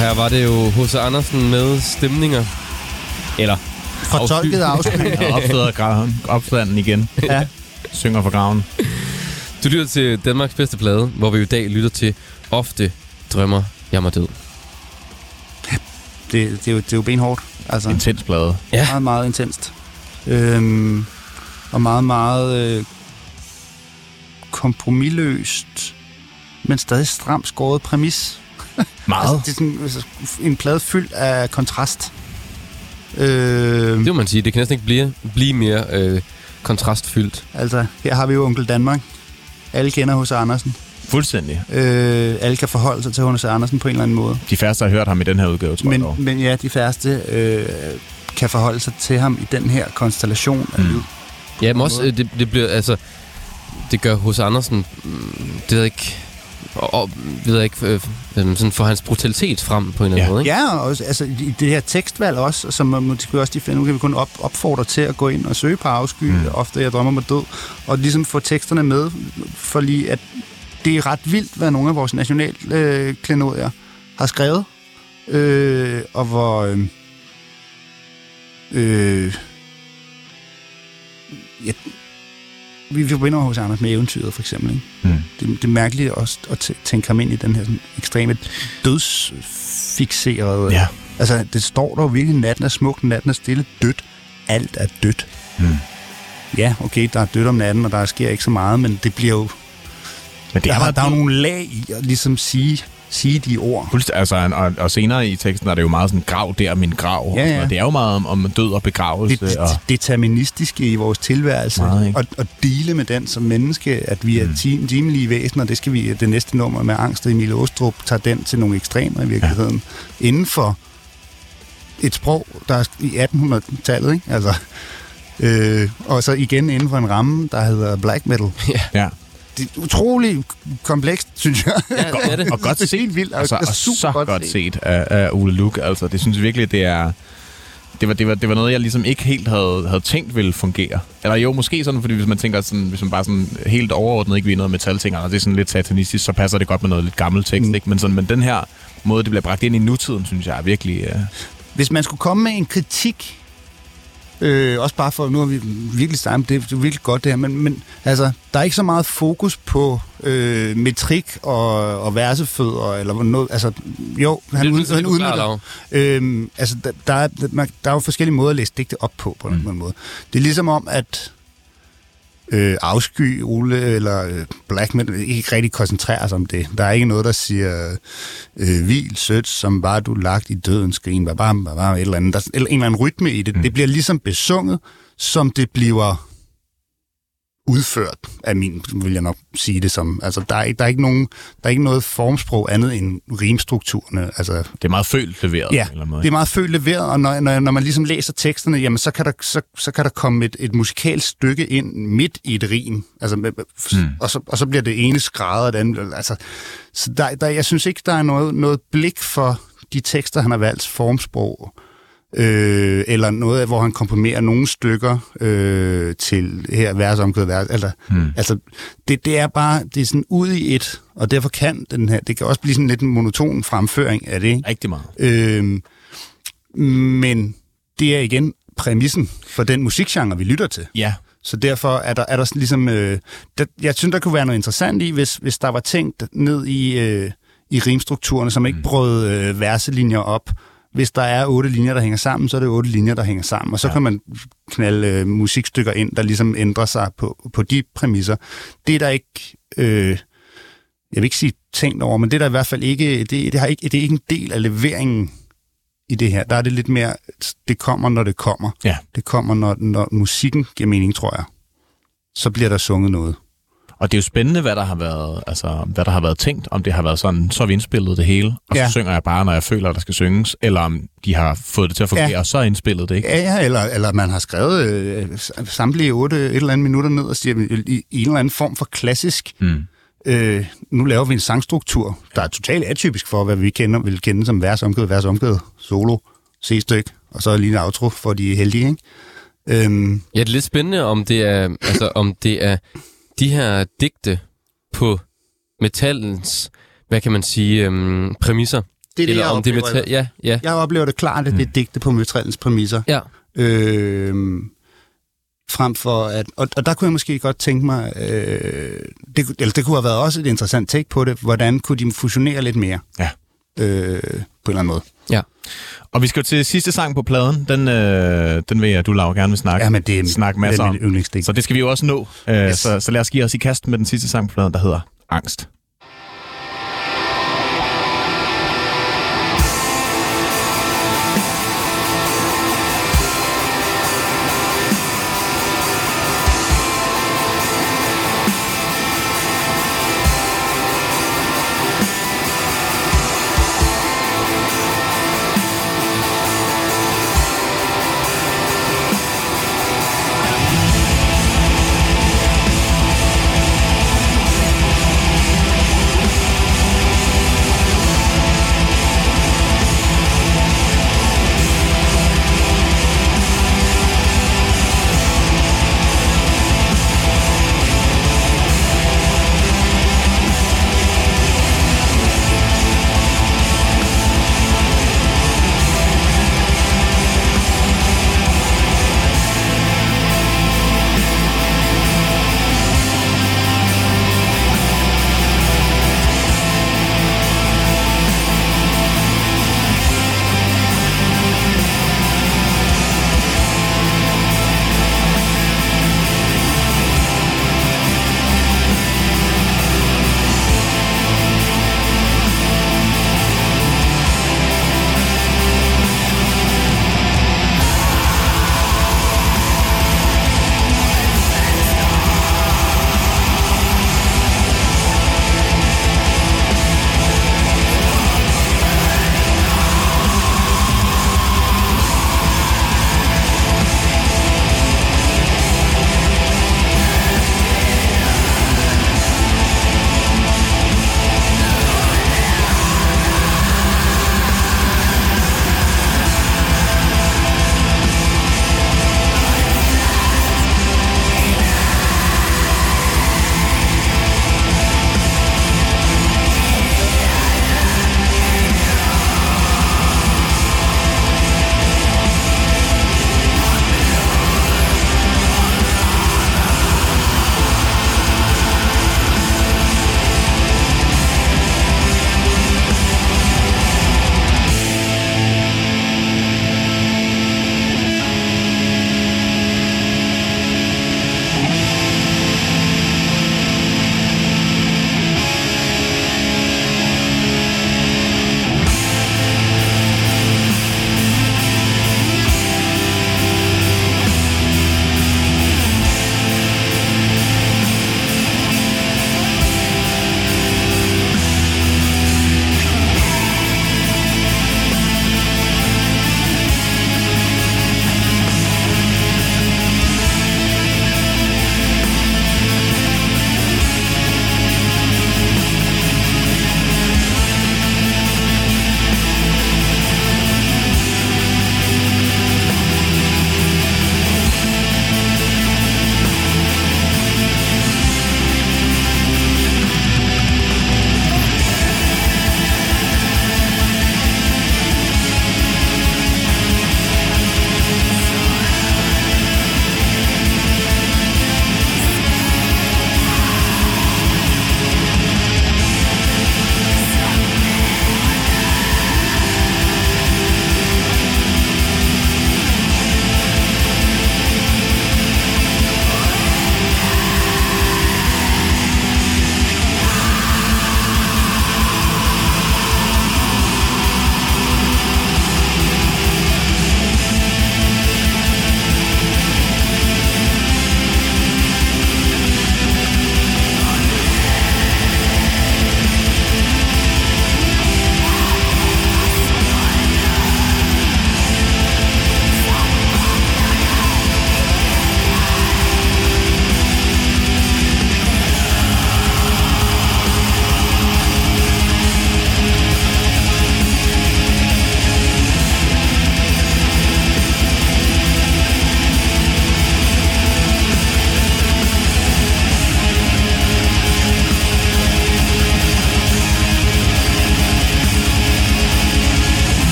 Her var det jo H.C. Andersen med stemninger. Eller Fortolket afsky. [LAUGHS] Og opsteder graven, opstanden igen. ja. Synger for graven. Du lytter til Danmarks bedste plade, hvor vi i dag lytter til Ofte drømmer jeg mig død. Det, det, er jo, det er jo benhårdt. Altså, Intens plade. Ja. meget, meget intenst. Øhm, og meget, meget øh, kompromilløst, men stadig stramt skåret præmis. Meget. Altså, det er sådan altså, en plade fyldt af kontrast. Øh, Det må man sige. Det kan næsten ikke blive, blive mere øh, kontrastfyldt. altså, her har vi jo Onkel Danmark. Alle kender hos Andersen. Fuldstændig. Øh, alle kan forholde sig til H.C. Andersen på en eller anden måde. De færreste har hørt ham i den her udgave, tror jeg. dog. Men, men ja, de færreste øh, kan forholde sig til ham i den her konstellation af Mm. lyd. Ja, men også, øh, det, det bliver, altså, det gør hos Andersen, mm, det jeg ikke, og, og ved jeg ikke, øh, øh, sådan for hans brutalitet frem på en eller anden Ja. måde, ikke? Ja, og også, altså i det her tekstvalg også, som man måske også de finder, nu kan vi kun op, opfordre til at gå ind og søge på afsky, Mm. mm. ofte jeg drømmer mig død, og ligesom få teksterne med, for lige at det er ret vildt, hvad nogle af vores nationalklenodier øh, har skrevet, øh, og hvor øh, øh, ja, vi, forbinder hos Anders med eventyret, for eksempel. Ikke? Mm. Det, det er mærkeligt også at tæ- tænke ham ind i den her sådan, ekstreme dødsfixerede... Ja. Altså, det står der jo virkelig, natten er smuk, natten er stille, dødt. Alt er dødt. Mm. Ja, okay, der er dødt om natten, og der sker ikke så meget, men det bliver jo... Men det Der, er er, meget der er jo nogle lag i at ligesom sige, sige de ord. Altså, og, og senere i teksten er det jo meget sådan, grav der, min grav. Ja, ja. Og det er jo meget om, om død og begravelse. Det, og, det deterministiske i vores tilværelse, Meget, ikke? og, og dele med den som menneske, at vi er Mm. mm. timelige væsener, det skal vi, det næste nummer med Angst og Emil Åstrup, tager den til nogle ekstremer i virkeligheden, ja. inden for et sprog, der er i 1800-tallet, ikke? Altså, øh, og så igen inden for en ramme, der hedder black metal. ja. Det er utrolig komplekst, synes jeg. Ja, det er det. og godt set. helt vildt, og, Altså, og super så godt, godt set af, af Ole Luke. Altså, det synes jeg virkelig, det er... Det var, det, var, det var noget, jeg ligesom ikke helt havde, havde tænkt ville fungere. Eller jo, måske sådan, fordi hvis man tænker sådan, hvis man bare sådan helt overordnet ikke ved noget metalting, og det er sådan lidt satanistisk, så passer det godt med noget lidt gammel tekst. Mm. ikke? Men, sådan, men den her måde, det bliver bragt ind i nutiden, synes jeg er virkelig... Uh... Hvis man skulle komme med en kritik, øh, også bare for, nu har vi virkelig startet, det, det er virkelig godt det her, men, men altså, der er ikke så meget fokus på øh, metrik og, og versefødder, eller noget, altså, jo, han, Det- ud, han udnytter, øhm, altså, der, der, er, der er jo forskellige måder at læse digte op på, på mm. en måde. Det er ligesom om, at øh, afsky, Ole eller øh, Black Metal ikke rigtig koncentrerer sig om det. Der er ikke noget, der siger øh, hvil, sødt, som var du lagt i dødens skrin, bare, bare, bare et eller andet. Der, er en eller anden rytme i det. Mm. Det bliver ligesom besunget, som det bliver udført af min, vil jeg nok sige det som. Altså, der er, ikke- der er, ikke, nogen, der er ikke noget formsprog andet end rimstrukturerne. Altså, Det er meget følt leveret. Ja, eller måde. det er meget følt leveret, og når, når, når man ligesom læser teksterne, jamen så kan der, så, så kan der komme et, et musikalsk stykke ind midt i et rim, altså, Mm. og, så, og så bliver det ene skrædder af det andet. Altså, så der, der, jeg synes ikke, der er noget, noget blik for de tekster, han har valgt formsprog, øh, eller noget, hvor han komprimerer nogle stykker øh, til her vers omkvædet vers. Altså, Mm. altså det, det er bare, det er sådan ud i et, og derfor kan den her, det kan også blive sådan lidt en monoton fremføring af det, ikke? Rigtig meget. Øhm, men det er igen præmissen for den musikgenre, vi lytter til. Ja, Så derfor er der, er der sådan ligesom... Øh, der, jeg synes, der kunne være noget interessant i, hvis, hvis der var tænkt ned i, øh, i rimstrukturerne, som ikke Mm. brød øh, verselinjer op. Hvis der er otte linjer, der hænger sammen, så er det otte linjer, der hænger sammen. Og så Ja. kan man knalde øh, musikstykker ind, der ligesom ændrer sig på, på de præmisser. Det er der ikke... Øh, jeg vil ikke sige tænkt over, men det er der i hvert fald ikke... Det, det, har ikke, det er ikke en del af leveringen i det her. Der er det lidt mere... Det kommer, når det kommer. Ja. Det kommer, når, når musikken giver mening, tror jeg. Så bliver der sunget noget. Og det er jo spændende, hvad der har været, altså, hvad der har været tænkt, om det har været sådan, så har vi indspillet det hele, og så Ja. synger jeg bare, når jeg føler, at der skal synges, eller om de har fået det til at fungere, Ja. og så er indspillet det, ikke? Ja, ja eller, eller man har skrevet øh, samtlige otte et eller andet minutter ned og siger, i, i en eller anden form for klassisk, Mm. øh, nu laver vi en sangstruktur, der er totalt atypisk for, hvad vi kender, vil kende som vers, omkvæd, vers, omkvæd, solo, C-styk, og så lige en outro for de heldige, ikke? Øhm, Ja, det er lidt spændende, om det er, altså, om det er de her digte på metallens, hvad kan man sige, øhm, præmisser, det, Eller jeg om det er oplever. metal. Ja, ja. Jeg oplever det klart, at det er digte på metallens præmisser. Ja. Øh, frem for at... Og, og der kunne jeg måske godt tænke mig... Øh, det, kunne- eller det kunne have været også et interessant take på det. Hvordan kunne de fusionere lidt mere? Ja. Øh, på en eller anden måde. ja. Og vi skal jo til sidste sang på pladen. Den, øh, den vil jeg, du Laura, gerne vil snakke, Ja, men det er, snakke masser det er om. Så det skal vi jo også nå. Øh, Yes. så, så lad os give os i kast med den sidste sang på pladen, der hedder. Angst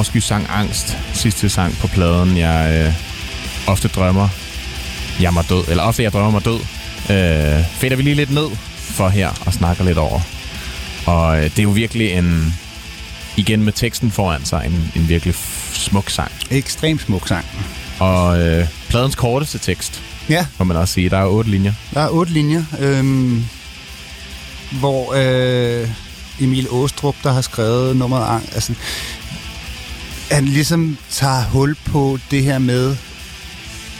Afsky sang Angst, sidste sang på pladen, jeg øh, ofte drømmer, jeg mig død, eller ofte jeg drømmer mig død, øh, fætter vi lige lidt ned for her og snakker lidt over. Og øh, det er jo virkelig en, igen med teksten foran sig, en, en virkelig smuk sang. Ekstremt smuk sang. Og øh, pladens korteste tekst, Ja, må man også sige. Der er otte linjer. der er otte linjer, øhm, hvor øh, Emil Åstrup, der har skrevet nummeret altså, han ligesom tager hul på det her med,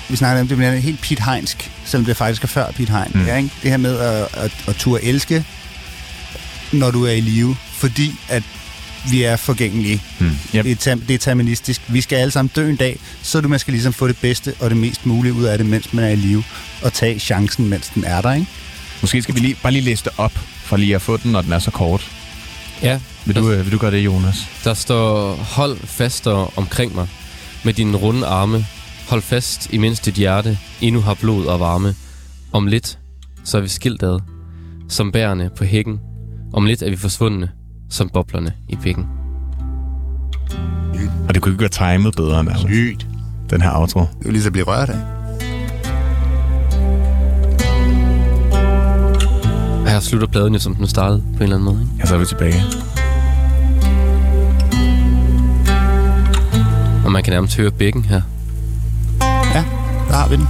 vi snakker om, det bliver helt Pete Heinsk, selvom det faktisk er før Pete Hein. Mm. Mm. Ja, ikke? Det her med at, at, at turde elske, når du er i live, fordi at vi er forgængelige. Hmm. Yep. Det er deterministisk. Vi skal alle sammen dø en dag, så du man skal ligesom få det bedste og det mest mulige ud af det, mens man er i live, og tage chancen, mens den er der, ikke? Måske skal vi lige, bare lige læse det op, for lige at få den, når den er så kort. Ja, Vil du, øh, vil du gøre det, Jonas? der står, hold fastere omkring mig med dine runde arme. Hold fast, imens dit hjerte endnu har blod og varme. Om lidt, så er vi skilt ad, som bærene på hækken. Om lidt er vi forsvundne, som boblerne i bækken. Og det kunne ikke være timet bedre, nærmest. Sygt. Den her outro. Det er lige så blive rørt af. Her slutter pladen jo, som den startede på en eller anden måde. Ikke? Ja, så er vi tilbage. Og man kan nærmest høre bækken her. Ja, der har vi den.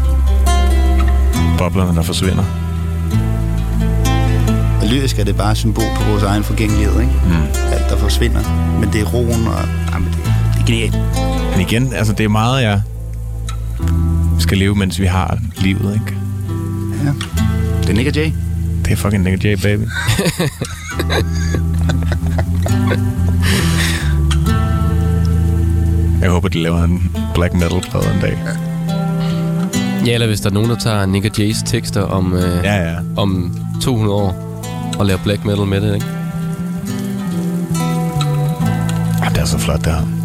Boblerne, der forsvinder. Og lyrisk er det bare et symbol på vores egen forgængelighed, ikke? Mm. Alt, der forsvinder. Men det er roen, og jamen, det, det er genialt. Men igen, altså det er meget, jeg skal leve, mens vi har livet, ikke? Ja. Det er Nick Jay. Det er fucking Nick J, baby. [LAUGHS] Jeg håber, de laver en black metal plade en dag. Ja, eller hvis der er nogen, der tager Nick og Jays tekster om, øh, Ja, ja. om 200 år og laver black metal med det, ikke? Jamen, det er så flot, det her.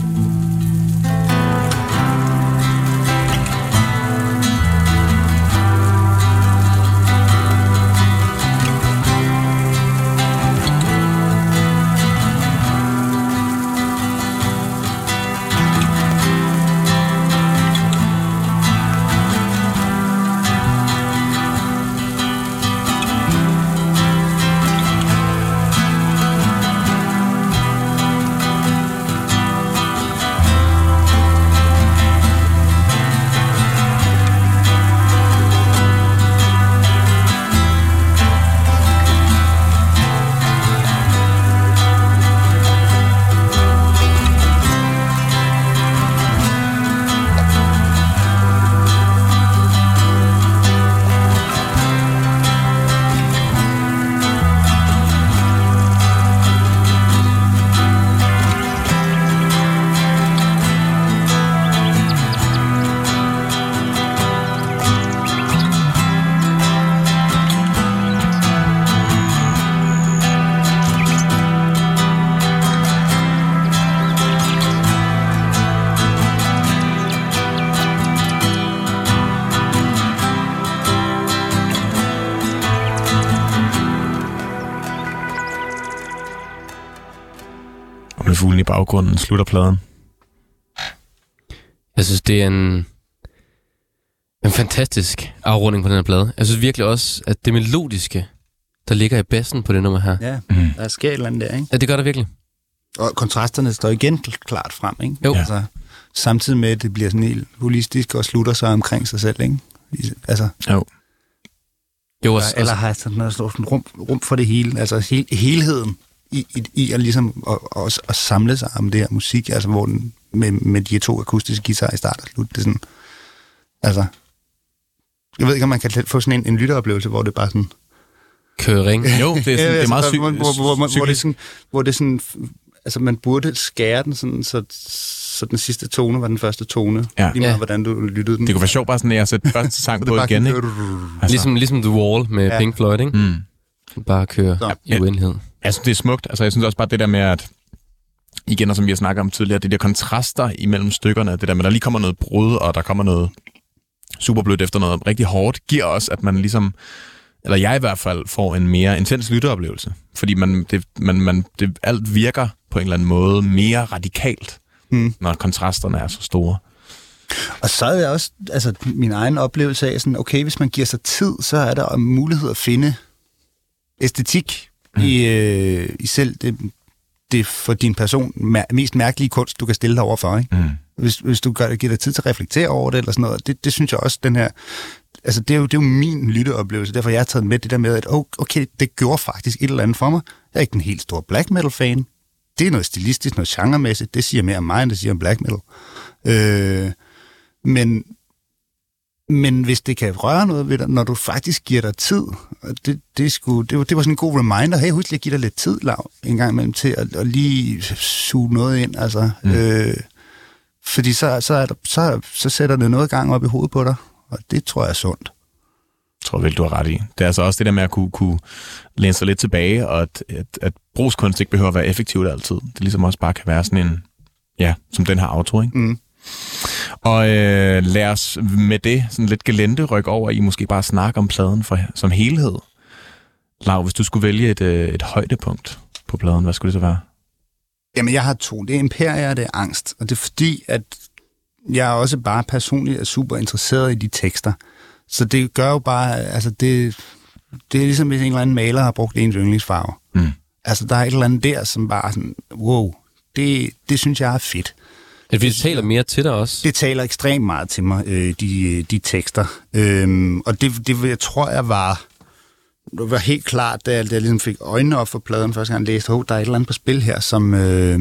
Baggrunden slutter pladen. Jeg synes, det er en, en fantastisk afrunding på den her plade. Jeg synes virkelig også, at det melodiske, der ligger i bassen på det nummer her, Ja, Mm. der sker et eller andet der, ikke? ja, det gør der virkelig. Og kontrasterne står igen kl- klart frem, ikke? Jo. Altså, samtidig med, at det bliver sådan helt holistisk og slutter sig omkring sig selv, ikke? Altså, Jo. Jo, eller, også, eller også, har sådan noget rum, rum for det hele, altså hel, helheden i, i, i at ligesom at, at, at, samle sig om det her musik, altså hvor den, med, med de to akustiske guitarer i start og slut, det er sådan, altså, jeg ved ikke, om man kan få sådan en, en lytteoplevelse, hvor det bare sådan, kører ring. [LAUGHS] Jo, det er, sådan, det er altså, meget sy- hvor, hvor, hvor, hvor, hvor, det sådan, hvor det sådan, altså man burde skære den sådan, så, så den sidste tone var den første tone, Ja. lige meget Ja. hvordan du lyttede den. Det kunne være sjovt bare sådan, at jeg sætter første sang [LAUGHS] på igen, ikke? [LAUGHS] Altså, Ligesom, ligesom The Wall med Ja. ja. Pink Floyd, ikke? Mm. Bare køre Så. i uendelighed. Jeg synes, det er smukt. Altså, jeg synes også bare det der med, at igen, og som vi har snakket om tidligere, det der kontraster imellem stykkerne, det der med, at der lige kommer noget brud, og der kommer noget super blødt efter noget rigtig hårdt, giver også, at man ligesom eller jeg i hvert fald, får en mere intens lytteoplevelse. Fordi man, det, man, man, det, alt virker på en eller anden måde mere radikalt, mm. når kontrasterne er så store. Og så er det også altså, min egen oplevelse af, sådan, okay, hvis man giver sig tid, så er der mulighed at finde æstetik mm. i, øh, i selv det, det for din person mær- mest mærkelige kunst, du kan stille dig overfor. Ikke? Mm. Hvis, hvis du gør, giver dig tid til at reflektere over det, eller sådan noget, det, det synes jeg også, den her... Altså, det er, jo, det er jo min lytteoplevelse, derfor jeg har taget med det der med, at oh, okay, det gjorde faktisk et eller andet for mig. Jeg er ikke en helt stor black metal-fan. Det er noget stilistisk, noget genremæssigt. Det siger mere om mig, end det siger om black metal. Øh, men, men hvis det kan røre noget ved dig, når du faktisk giver dig tid, og det, det, skulle, det, var, det var sådan en god reminder, hey, husk lige at give dig lidt tid, Lav, en gang imellem til at, at lige suge noget ind, altså. Mm. Øh, fordi så, så, er der, så, så sætter det noget gang op i hovedet på dig, og det tror jeg er sundt. Jeg tror vel, du har ret i. Det er altså også det der med at kunne, kunne læne sig lidt tilbage, og at, at, at brugskunst ikke behøver at være effektivt altid. Det ligesom også bare kan være sådan en, ja, som den her auto, ikke? Mm. Og øh, lad os med det sådan lidt gelente rykke over i måske bare snakke om pladen for, som helhed. Lav, hvis du skulle vælge et, øh, et højdepunkt på pladen, hvad skulle det så være? Jamen, jeg har to. Det er Imperia, og det er Angst. Og det er fordi, at jeg også bare personligt er super interesseret i de tekster. Så det gør jo bare, altså det, det er ligesom, hvis en eller anden maler har brugt ens yndlingsfarve. Mm. Altså, der er et eller andet der, som bare sådan, wow, det, det synes jeg er fedt. At vi taler mere til dig også. Det taler ekstremt meget til mig, øh, de, øh, de tekster. Øhm, og det, det jeg tror jeg var, det var helt klart, da jeg, da jeg ligesom fik øjnene op for pladen første gang, jeg læste, oh, der er et eller andet på spil her, som, øh,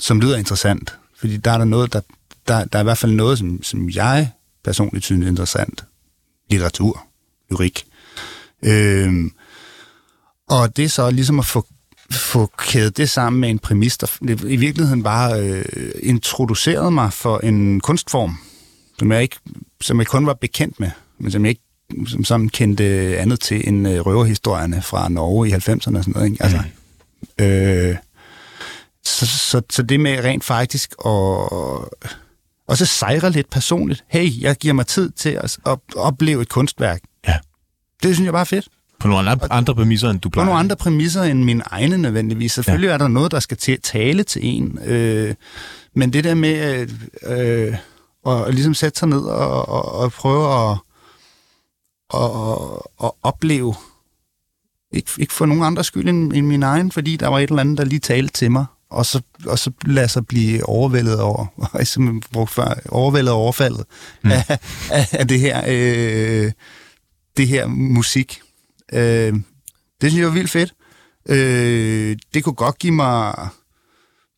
som lyder interessant. Fordi der er der noget, der, der, der er i hvert fald noget, som, som jeg personligt synes er interessant. Litteratur, lyrik. Øhm, og det er så ligesom at få, få kædet det sammen med en præmis, der i virkeligheden bare øh, introducerede mig for en kunstform, som jeg, ikke, som jeg kun var bekendt med, men som jeg ikke som sådan kendte andet til end øh, røverhistorierne fra Norge i 90'erne og sådan noget. Ikke? Altså, øh, så, så, så det med rent faktisk at og så sejre lidt personligt. Hey, jeg giver mig tid til at, at opleve et kunstværk. Ja. Det synes jeg bare er fedt. På nogle andre, andre præmisser, end du På plejer. nogle andre præmisser end mine egne nødvendigvis. Selvfølgelig ja. er der noget, der skal til, tale til en. Øh, men det der med øh, øh, at ligesom sætte sig ned og, og, og prøve at, at, at opleve, ikke, ikke for nogen andre skyld end, end min egen, fordi der var et eller andet, der lige talte til mig, og så, og så lade sig blive overvældet over, [LAUGHS] og som brugt før, overvældet og overfaldet mm. af, af, af, det her, øh, det her musik. Øh, det synes jeg var vildt fedt. Øh, det kunne godt give mig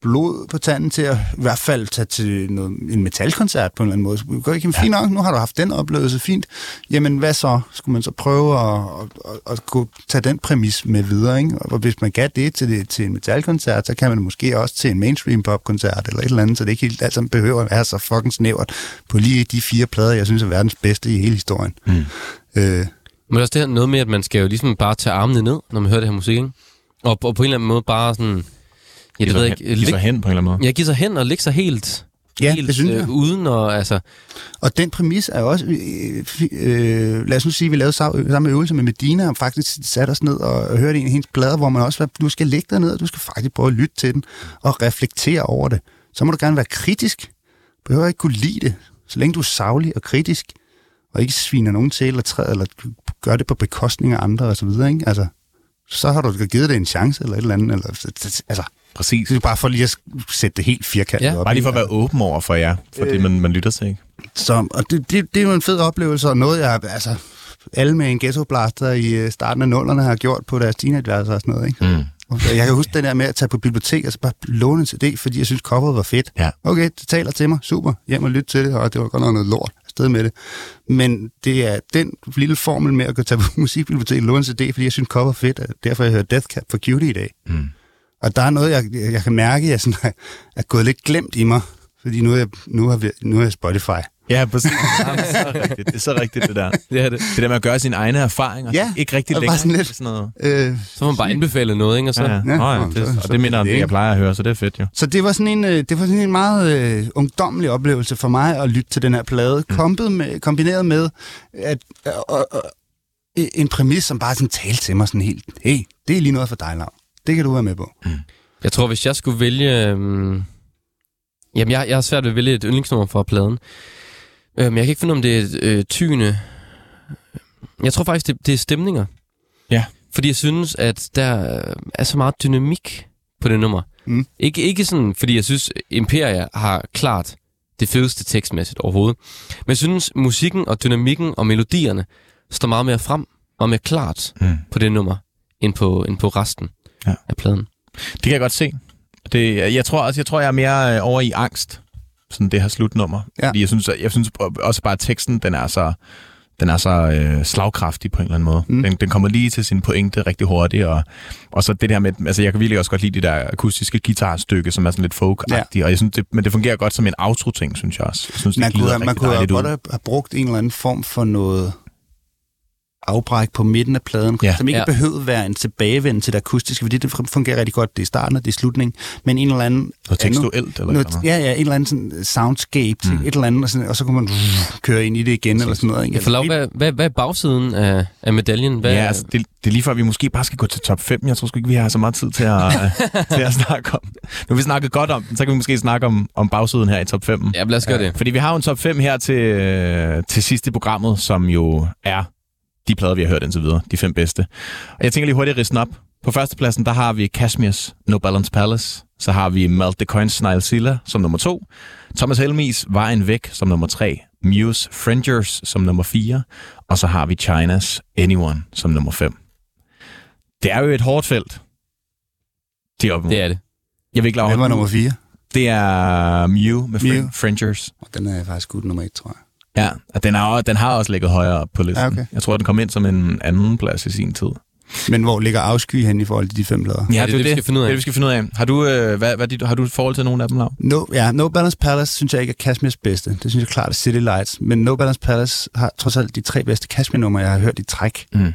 blod på tanden til at i hvert fald tage til noget, en metalkoncert på en eller anden måde. Så jeg ikke, fint nok, nu har du haft den oplevelse, fint. Jamen, hvad så? Skulle man så prøve at, at, at, at kunne tage den præmis med videre, ikke? Og hvis man kan det til, det til en metalkoncert, så kan man måske også til en mainstream popkoncert eller et eller andet, så det ikke helt alt sammen behøver at være så fucking snævert på lige de fire plader, jeg synes er verdens bedste i hele historien. Mm. Øh, Men også det her noget med, at man skal jo ligesom bare tage armene ned, når man hører det her musik, ikke? Og, og på en eller anden måde bare sådan... Ja, det ved jeg ikke. Giv sig hen på en eller anden måde. Ja, give sig hen og lægge sig helt... Ja, helt, det synes jeg. Øh, uden og altså... Og den præmis er også, øh, øh, lad os nu sige, at vi lavede sam- samme øvelse med Medina, og faktisk satte os ned og hørte en af hendes plader, hvor man også var, du skal lægge dig ned, og du skal faktisk prøve at lytte til den, og reflektere over det. Så må du gerne være kritisk. Du behøver ikke kunne lide det, så længe du er savlig og kritisk, og ikke sviner nogen til, eller, træder, eller gør det på bekostning af andre, og så videre, ikke? Altså, så har du givet det en chance, eller et eller andet, eller, altså, Præcis. det er bare for lige at sætte det helt firkantet Ja. op. Bare lige for at være åben over for jer, for det, man, man lytter til, ikke? Så, og det, det, det er jo en fed oplevelse, og noget, jeg, altså, alle med en ghettoblaster i øh, starten af nullerne har gjort på deres teenageværelser og sådan noget, ikke? Mm. Og Jeg kan huske det der med at tage på bibliotek og så bare låne en CD, fordi jeg synes, coveret var fedt. Ja. Okay, det taler til mig. Super. Hjem og lytte til det, og det var godt nok noget lort afsted med det. Men det er den lille formel med at gå tage på [LAUGHS] musikbibliotek og låne en CD, fordi jeg synes, cover er fedt. og Derfor har jeg hørt Death Cab for Cutie i dag. Mm. Og der er noget, jeg, jeg kan mærke, jeg sådan er, er gået lidt glemt i mig. Fordi nu er jeg, nu har, vi, nu er jeg Spotify. Ja, præcis. [LAUGHS] Jamen, det er så rigtigt. Det er så rigtigt, det der. [LAUGHS] Det er det. Det der med at gøre sine egne erfaringer. Ja, Ikke rigtig længere. sådan lidt- Sådan noget. Øh, Så må man bare anbefale noget, ikke? Og så... Ja, ja. Ja, Nå, ja. Det, så- og så det minder om det det, jeg plejer at høre, så det er fedt jo. Så det var sådan en, øh, det var sådan en meget øh, ungdomlig oplevelse for mig at lytte til den her plade, mm. kombet med, kombineret med, at, øh, øh, øh, en præmis, som bare sådan talte til mig sådan helt, hey, det er lige noget for dig, Lav. Det kan du være med på. Jeg tror, hvis jeg skulle vælge... Øhm, jamen, jeg, jeg har svært ved at vælge et yndlingsnummer fra pladen. Øhm, jeg kan ikke finde, om det er øh, tyende... Jeg tror faktisk, det, det er stemninger. Ja. Fordi jeg synes, at der er så meget dynamik på det nummer. Mm. Ikke, ikke sådan, fordi jeg synes, Imperia har klart det fedeste tekstmæssigt overhovedet. Men jeg synes, musikken og dynamikken og melodierne står meget mere frem og mere klart Mm. på det nummer, end på, end på resten Ja. af pladen. Det kan jeg godt se. Det, jeg tror også, jeg tror, jeg er mere øh, over i angst, sådan det her slutnummer. Ja. Fordi jeg synes, jeg synes også bare, at teksten, den er så, den er så øh, slagkraftig på en eller anden måde. Mm. Den, den kommer lige til sin pointe rigtig hurtigt, og, og så det der med, altså jeg kan virkelig også godt lide det der akustiske guitarstykke, som er sådan lidt folk ja. og jeg synes, det, men det fungerer godt som en outro-ting, synes jeg også. Jeg synes, Man det kunne, man kunne have dejligt ud. godt have brugt en eller anden form for noget afbræk på midten af pladen, Ja. som ikke Ja. behøvede være en tilbagevend til det akustiske, fordi det fungerer rigtig godt. Det er starten, og det er slutningen, men en eller anden... Noget tekstuelt, eller noget, ja, ja, en eller anden sådan soundscape til Mm. et eller andet, og, sådan, og så kunne man køre ind i det igen, eller sådan noget. Ikke? Jeg får lov, hvad, hvad, hvad er bagsiden af, af medaljen? Hvad, Ja, altså, det, det er lige før, vi måske bare skal gå til top 5. Jeg tror sgu ikke, vi har så meget tid til at, [LAUGHS] til at snakke om. Nu har vi snakket godt om den, så kan vi måske snakke om, om bagsiden her i top 5. ja, lad os gøre det. Fordi vi har jo en top 5 her til, øh, til sidst i programmet, som jo er de plader, vi har hørt indtil videre. De fem bedste. Og jeg tænker lige hurtigt at ridse op. På førstepladsen, der har vi Kashmirs No Balance Palace. Så har vi Melt the Coin Snilezilla som nummer to. Thomas Helmis Vejen Væk som nummer tre. Muse Frangers som nummer fire. Og så har vi Chinas Anyone som nummer fem. Det er jo et hårdt felt. Det er, Det er det. Jeg vil ikke lade Hvem var nummer fire? Det er Mew med Mew. Fran- Frangers. Og Den er faktisk skudt nummer et, tror jeg. Ja, og den, er, også- den har også ligget højere op på listen. Ja, okay. Jeg tror, den kom ind som en anden plads i sin tid. Men hvor ligger afsky hen i forhold til de fem plader? det er det, vi skal finde ud af. Det, det, vi skal finde ud af. Har du, øh, hvad, hvad, dit- har du et forhold til nogle af dem, Lav? No, ja, no Balance Palace synes jeg ikke er Kashmirs bedste. Det synes jeg klart er City Lights. Men No Balance Palace har trods alt de tre bedste Kashmir-numre, jeg har hørt i træk. Mm.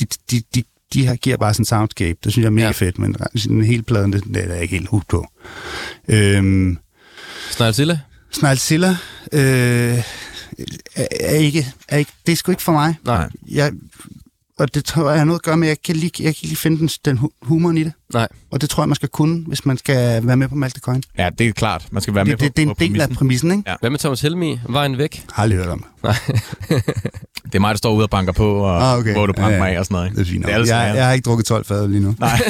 De, de, de, de her giver bare sådan en soundscape. Det synes jeg er mega Ja. ja. fedt, men sådan hele pladen, det, det er jeg ikke helt hooked på. Øhm, Snarlzilla? Snarlzilla øh, er, ikke, er ikke... Det er sgu ikke for mig. Nej. Jeg, og det tror jeg har noget at gøre med, at jeg kan lige, jeg kan ikke lige finde den, den hu- humoren i det. Nej. Og det tror jeg, man skal kunne, hvis man skal være med på Malte Coin. Ja, det er klart. Man skal være med Det, på, det, det er en på del af præmissen. præmissen, ikke? Ja. Hvad med Thomas Helmi? Vejen væk? Har aldrig hørt om [LAUGHS] det. Det er mig, der står ude og banker på, og Ah, okay. hvor du brænder Ja, ja. mig af og sådan noget. ikke? Det er fint. Det er alle jeg, jeg har ikke drukket 12 fad lige nu. Nej,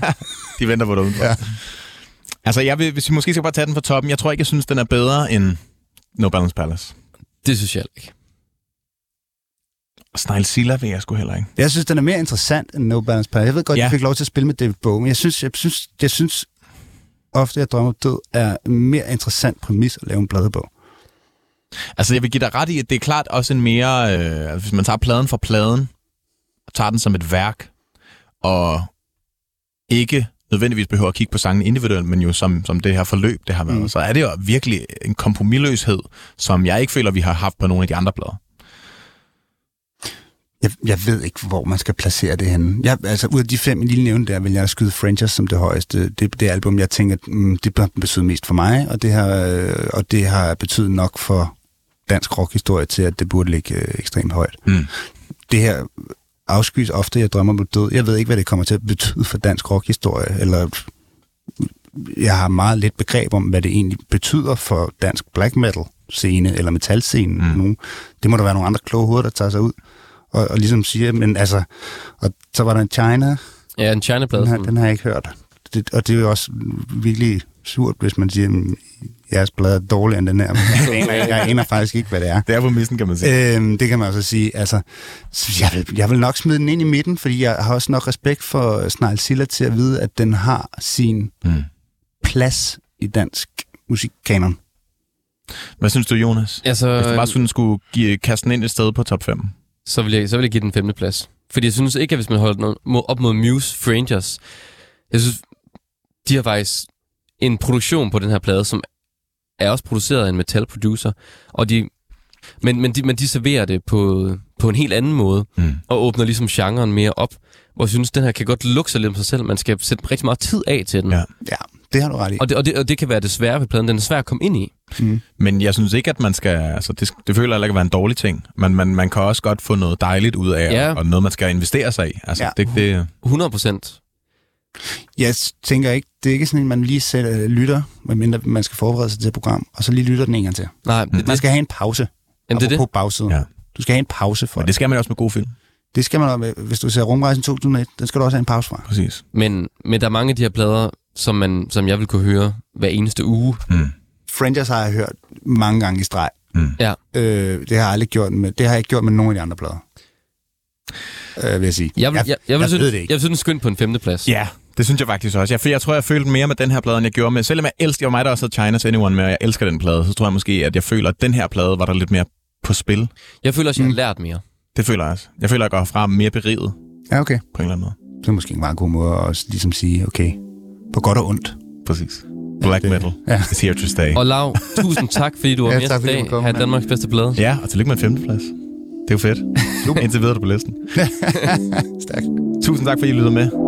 [LAUGHS] de venter på dig udenfor. Ja. Altså, jeg vil, hvis vi måske skal bare tage den fra toppen, jeg tror ikke, jeg synes, den er bedre end No Balance Palace. Det synes jeg ikke. Og Snegl vil jeg sgu heller ikke. Jeg synes, den er mere interessant end No Balance Palace. Jeg ved godt, Ja. ja. jeg fik lov til at spille med David Bowie, men jeg synes, jeg synes, jeg synes ofte, jeg drømmer om død, er en mere interessant præmis at lave en plade på. Altså, jeg vil give dig ret i, at det er klart også en mere... Øh, hvis man tager pladen for pladen, og tager den som et værk, og ikke nødvendigvis behøver at kigge på sangen individuelt, men jo som, som det her forløb, det har været, mm. Så er det jo virkelig en kompromilløshed, som jeg ikke føler, vi har haft på nogle af de andre plader. Jeg, jeg ved ikke, hvor man skal placere det henne. Jeg, altså, ud af de fem, jeg lige nævnte der, vil jeg skyde Frangers som det højeste. Det, det album, jeg tænker, mm, det har betydet mest for mig, og det har, og det har betydet nok for dansk rockhistorie til, at det burde ligge øh, ekstremt højt. Mm. Det her afskys ofte, jeg drømmer om død. Jeg ved ikke, hvad det kommer til at betyde for dansk rockhistorie, eller jeg har meget lidt begreb om, hvad det egentlig betyder for dansk black metal scene, eller metalscene. Mm. Nogen. Det må der være nogle andre kloge hoveder, der tager sig ud og, og ligesom siger, men altså, og så var der en China, Ja, en China-plade. den, som- den har jeg ikke hørt. Det, og det er jo også virkelig surt, hvis man siger, at jeres blad er dårligere end den her. [LAUGHS] Jeg aner, jeg aner faktisk ikke, hvad det er. Det er på missen, kan man sige. Øhm, det kan man også sige. Altså, så jeg, vil, jeg vil nok smide den ind i midten, fordi jeg har også nok respekt for Snarl til at vide, at den har sin Mm. plads i dansk musikkanon. Hvad synes du, Jonas? Altså, Hvis du bare sådan skulle give, kaste den ind et sted på top 5. så vil, jeg, så vil jeg give den femte plads. Fordi jeg synes ikke, at hvis man holder den mod- op mod Muse Frangers, jeg synes, de har faktisk en produktion på den her plade, som er også produceret af en metal producer, og de, men, men, de, men de serverer det på, på en helt anden måde, Mm. og åbner ligesom genren mere op, hvor jeg synes, den her kan godt lukke sig lidt om sig selv. Man skal sætte rigtig meget tid af til den. Ja. Ja, det har du ret i. Og, det, og, det, og det kan være det svære ved pladen. Den er svær at komme ind i. Mm. Men jeg synes ikke, at man skal... Altså, det, det føler jeg heller ikke at være en dårlig ting. Men man, man kan også godt få noget dejligt ud af, Ja. ja. og noget, man skal investere sig i. Altså, ja. det, det, 100 procent. Jeg tænker ikke, det er ikke sådan, at man lige sætter, lytter, medmindre man skal forberede sig til et program, og så lige lytter den en gang til. Nej, det, Man skal have en pause. jamen, det er det. På bagsiden. Ja. Du skal have en pause for men det. det skal man også med gode film. Det skal man også, hvis du ser Rumrejsen 2001, den skal du også have en pause fra. Præcis. Men, men der er mange af de her plader, som, man, som jeg vil kunne høre hver eneste uge. Mm. Frangers har jeg hørt mange gange i streg. Mm. Ja. Øh, det har jeg aldrig gjort med, det har jeg ikke gjort med nogen af de andre plader. Øh, vil jeg sige. Jeg vil, jeg, jeg, jeg, vil jeg synes, ved det ikke. jeg vil synes, den skønt på en femteplads. Ja, det synes jeg faktisk også. Jeg, jeg tror, jeg følte mere med den her plade, end jeg gjorde med... Selvom jeg elsker, det var mig, der også havde China's Anyone med, og jeg elsker den plade, så tror jeg måske, at jeg føler, at den her plade var der lidt mere på spil. Jeg føler også, jeg har Mm. lært mere. Det føler jeg også. Jeg føler, at jeg går fra mere beriget Ja, okay. på en eller anden måde. Det er måske en meget god måde at også ligesom sige, okay, på godt og ondt. Præcis. Black det- metal ja. is here to stay. Og Lav, tusind tak, fordi du var [LAUGHS] Ja, med tak, i dag. komme, Her mand. Danmarks bedste plade. Ja, og tillykke med en femteplads. Det er jo fedt. Indtil videre er du på listen. [LAUGHS] Stærkt. Tusind tak, fordi I lyttede med.